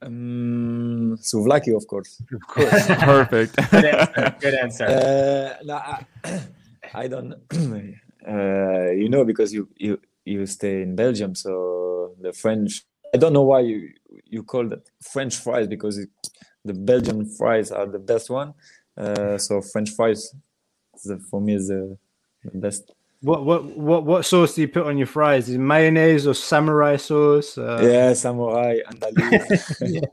Um, souvlaki, of course. Of course. Perfect. Good answer. Good answer. Uh, no, I, I don't. uh, you know, because you you you stay in Belgium, so the French. I don't know why you you call that French fries because it, the Belgian fries are the best one. Uh, so French fries, the, for me, is the, the best. What what what what sauce do you put on your fries? Is it mayonnaise or samurai sauce? Uh, yeah, samurai andalou.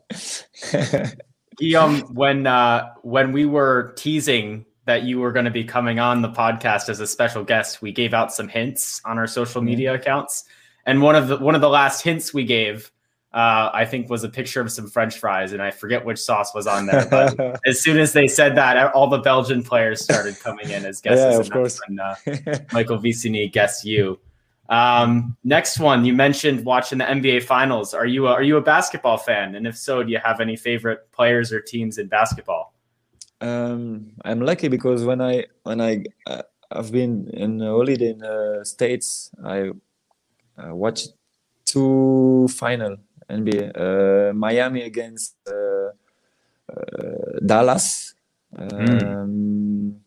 Guillaume, when uh, when we were teasing that you were going to be coming on the podcast as a special guest, we gave out some hints on our social media accounts, and one of the one of the last hints we gave uh, I think was a picture of some French fries, and I forget which sauce was on there. But as soon as they said that, all the Belgian players started coming in as guests. Yeah, of course. When, uh, Michael Vicini guessed you. Um, next one, you mentioned watching the NBA Finals. Are you a, are you a basketball fan? And if so, do you have any favorite players or teams in basketball? Um, I'm lucky because when I when I uh, I've been in holiday in the states, I uh, watched two final NBA. Uh, Miami against uh, uh, Dallas. Um,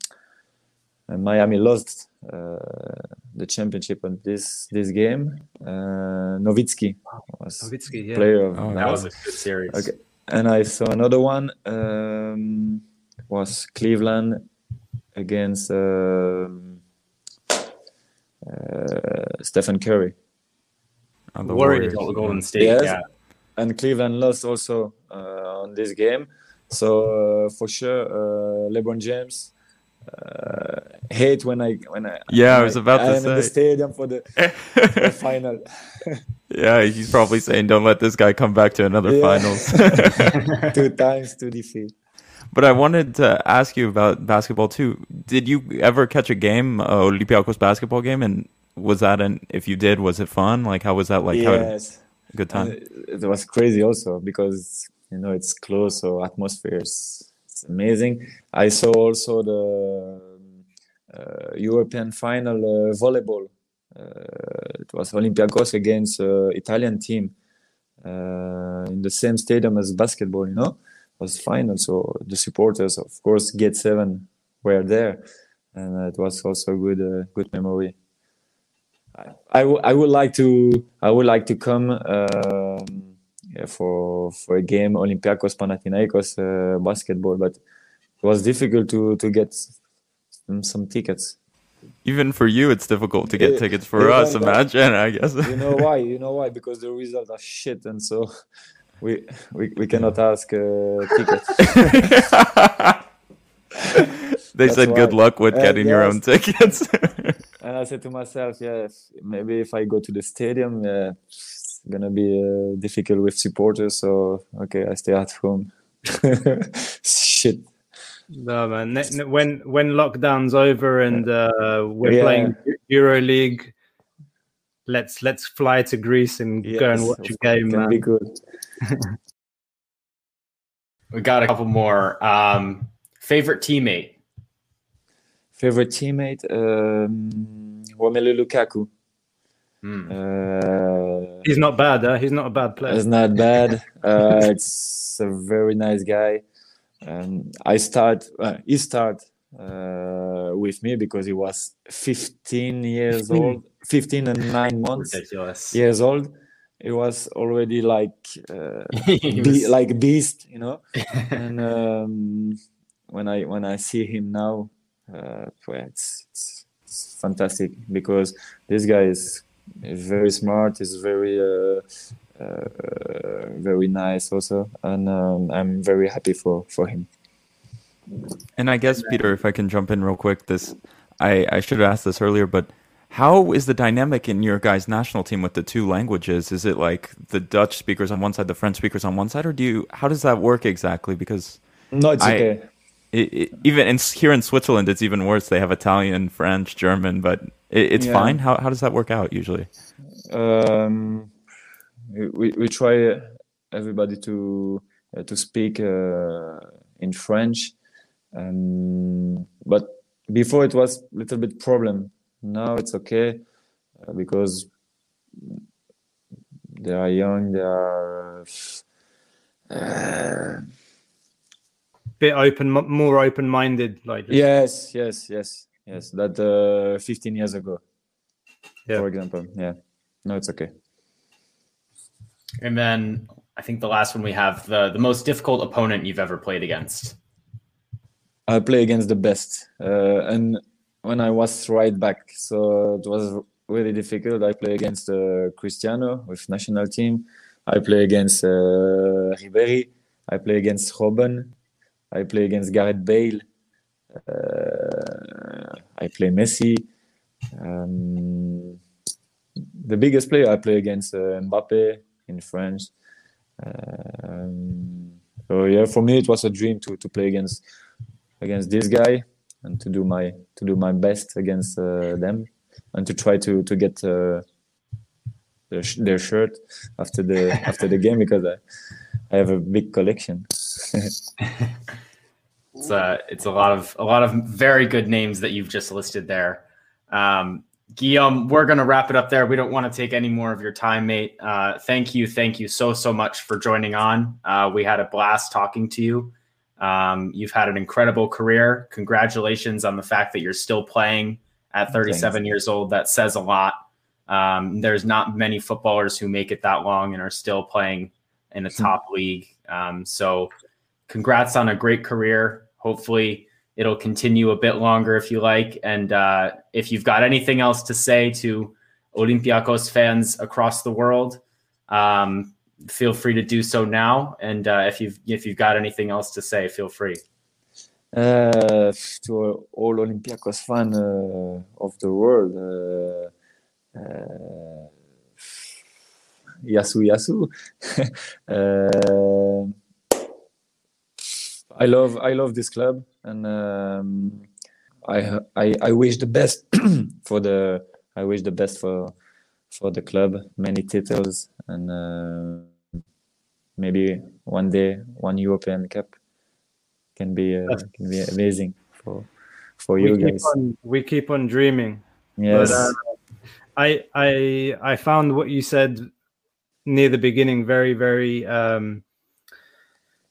Miami lost the championship on this this game. Nowitzki was Nowitzki, yeah. player of oh, that was a good series. Okay, and I saw another one um, was Cleveland against um, uh, Stephen Curry on the Warriors, Warriors. Golden State. Yes. Yeah. And Cleveland lost also uh, on this game. So uh, for sure, uh, LeBron James uh, hate when I when I yeah when I was about I, to I'm say in the stadium for the, for the final. yeah, he's probably saying, "Don't let this guy come back to another Yeah. finals." two times to defeat. But I wanted to ask you about basketball too. Did you ever catch a game, a Olympiacos basketball game, and was that an? If you did, was it fun? Like, how was that? Like, how yes, good time? And it was crazy also because you know it's close, so atmosphere is it's amazing. I saw also the uh, European final uh, volleyball. Uh, it was Olympiacos against uh, Italian team uh, in the same stadium as basketball. You know, was final. So the supporters, of course, Gate Seven were there, and it was also a good uh, good memory. I, w- I would like to I would like to come yeah, for for a game Olympiacos Panathinaikos uh, basketball, but it was difficult to to get some, some tickets. Even for you, it's difficult to get tickets. For us, imagine. I guess. You know why? You know why? Because the results are shit, and so we we, we cannot ask uh, tickets. they That's said good why. luck with Uh, getting your own tickets. And I said to myself, yes, maybe if I go to the stadium, yeah, it's gonna be uh, difficult with supporters. So okay, I stay at home. Shit. No man. Ne- ne- when when lockdown's over and uh, we're Yeah. playing Euro League, let's let's fly to Greece and go and watch a game. Can Man. be good. We got a couple more. Um, favorite teammate? Favorite teammate, um, Romelu Lukaku. Hmm. Uh, He's not bad. Huh? He's not a bad player. He's not bad. Uh, it's a very nice guy. Um, I start. Uh, he start uh, with me because he was 15 years old, 15 and nine months Ridiculous. years old. He was already like uh, be, was- like beast, you know. and um, when I when I see him now, uh, well, it's, it's it's fantastic because this guy is, is very smart. Is very uh, uh, very nice also, and um, I'm very happy for for him. And I guess Peter, if I can jump in real quick, this I I should have asked this earlier, but how is the dynamic in your guys' national team with the two languages? Is it like the Dutch speakers on one side, the French speakers on one side, or do you? How does that work exactly? Because No, it's I- okay. it, it, even in here in Switzerland, it's even worse. They have Italian, French, German, but it, it's Yeah. fine. How how does that work out usually? um, we, we try everybody to uh, to speak uh, in French, um, but before it was a little bit problem. Now it's okay uh, because they are young. They are. Uh, Bit open, more open-minded. Like just- yes, yes, yes, yes. That uh, 15 years ago, Yeah. for example. Yeah. No, it's okay. And then I think the last one we have the the most difficult opponent you've ever played against. I play against the best, uh, and when I was right back, so it was really difficult. I play against uh, Cristiano with national team. I play against uh, Ribéry. I play against Robben. I play against Gareth Bale. Uh, I play Messi. Um, the biggest player I play against uh, Mbappe in France. Um, so yeah, for me it was a dream to to play against against this guy and to do my to do my best against uh, them and to try to to get uh, their, their shirt after the after the game because I, I have a big collection. it's a it's a lot of a lot of very good names that you've just listed there. Um, Guillaume, we're going to wrap it up there. We don't want to take any more of your time, mate. Uh, thank you. Thank you so, so much for joining on. Uh, we had a blast talking to you. Um, you've had an incredible career. Congratulations on the fact that you're still playing at 37 Thanks. years old. That says a lot. Um, there's not many footballers who make it that long and are still playing in a hmm. top league. Um, so, congrats on a great career. Hopefully, it'll continue a bit longer if you like. And uh, if you've got anything else to say to Olympiacos fans across the world, um, feel free to do so now. And uh, if you've if you've got anything else to say, feel free. Uh, to all Olympiacos fans uh, of the world, uh, uh, Yasu Yasu. I love I love this club and um, I, I I wish the best for the I wish the best for for the club. Many titles and uh, maybe one day one European Cup can be uh, can be amazing for for we you guys. On, we keep on dreaming. Yes. But, uh, I I I found what you said near the beginning very very um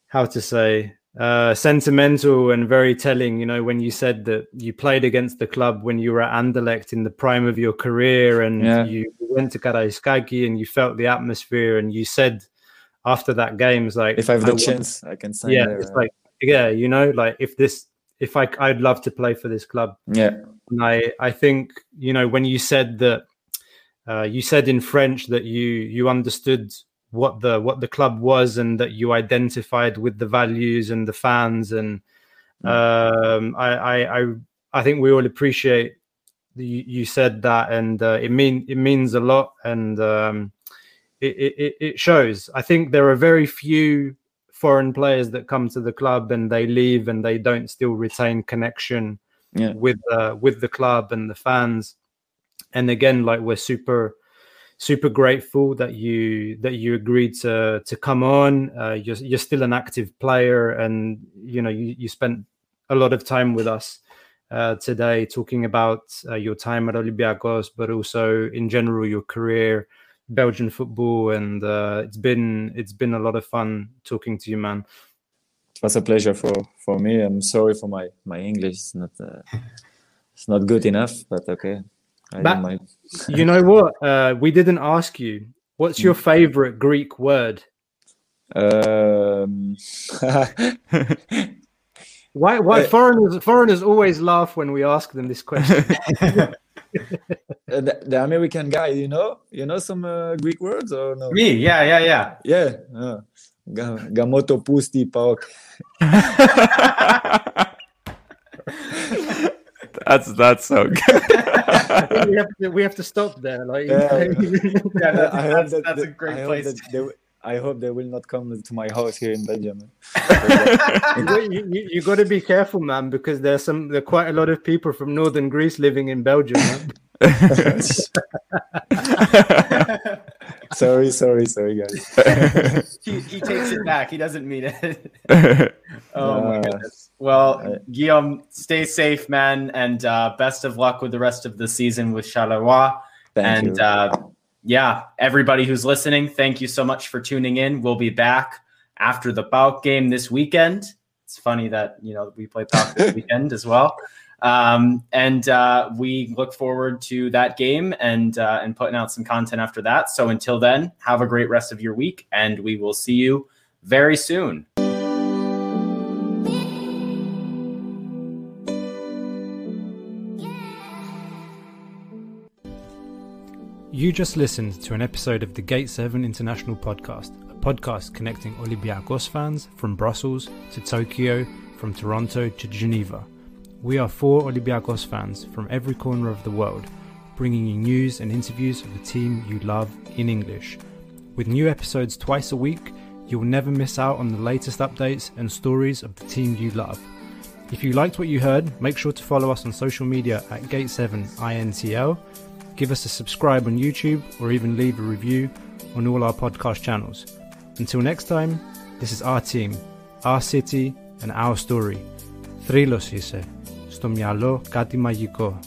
how to say uh, sentimental and very telling. You know, when you said that you played against the club when you were at Anderlecht in the prime of your career, and yeah. you went to Karaiskaki and you felt the atmosphere, and you said after that game, it's like if I have the I chance, want, I can sign. Yeah, there, it's like yeah, you know, like if this, if I, I'd love to play for this club. Yeah, and I, I think you know when you said that. Uh, you said in French that you you understood what the what the club was and that you identified with the values and the fans and mm. um, I, I, I I think we all appreciate the, you said that and uh, it mean it means a lot and um, it, it it shows. I think there are very few foreign players that come to the club and they leave and they don't still retain connection yeah. with uh, with the club and the fans. And again, like we're super super grateful that you that you agreed to to come on. Uh, you're you're still an active player, and you know you, you spent a lot of time with us uh, today talking about uh, your time at Olympiacos, but also in general your career, Belgian football, and uh, it's been it's been a lot of fun talking to you, man. It was a pleasure for for me. I'm sorry for my my English. It's not uh, it's not good enough, but okay. But, you know what? Uh, we didn't ask you. What's your favorite Greek word? Um... why? Why uh, foreigners? Foreigners always laugh when we ask them this question. Uh, the, the, American guy, you know, you know some uh, Greek words or no? Me, yeah, yeah, yeah, yeah. Uh, gamoto pusti paok. That's that's so good. we, have to, we have to stop there. Like, yeah, yeah that, that's, that, that's, a great I place. Hope they, I hope they will not come to my house here in Belgium. you, you, you got to be careful, man, because there's some there are quite a lot of people from northern Greece living in Belgium. Sorry, sorry, sorry, guys. he, he takes it back. He doesn't mean it. oh my goodness. Well, Guillaume, stay safe, man, and uh, best of luck with the rest of the season with Charleroi. Thank and uh, yeah, everybody who's listening, thank you so much for tuning in. We'll be back after the PAOK game this weekend. It's funny that you know we play PAOK this weekend as well. Um, and uh, we look forward to that game and uh, and putting out some content after that. So until then, have a great rest of your week, and we will see you very soon. You just listened to an episode of the Gate 7 International Podcast, a podcast connecting Olympiacos fans from Brussels to Tokyo, from Toronto to Geneva. We are four Olympiacos fans from every corner of the world, bringing you news and interviews of the team you love in English. With new episodes twice a week, you'll never miss out on the latest updates and stories of the team you love. If you liked what you heard, make sure to follow us on social media at Gate7INTL, give us a subscribe on YouTube, or even leave a review on all our podcast channels. Until next time, this is our team, our city, and our story. Thrylos. Στο μυαλό κάτι μαγικό.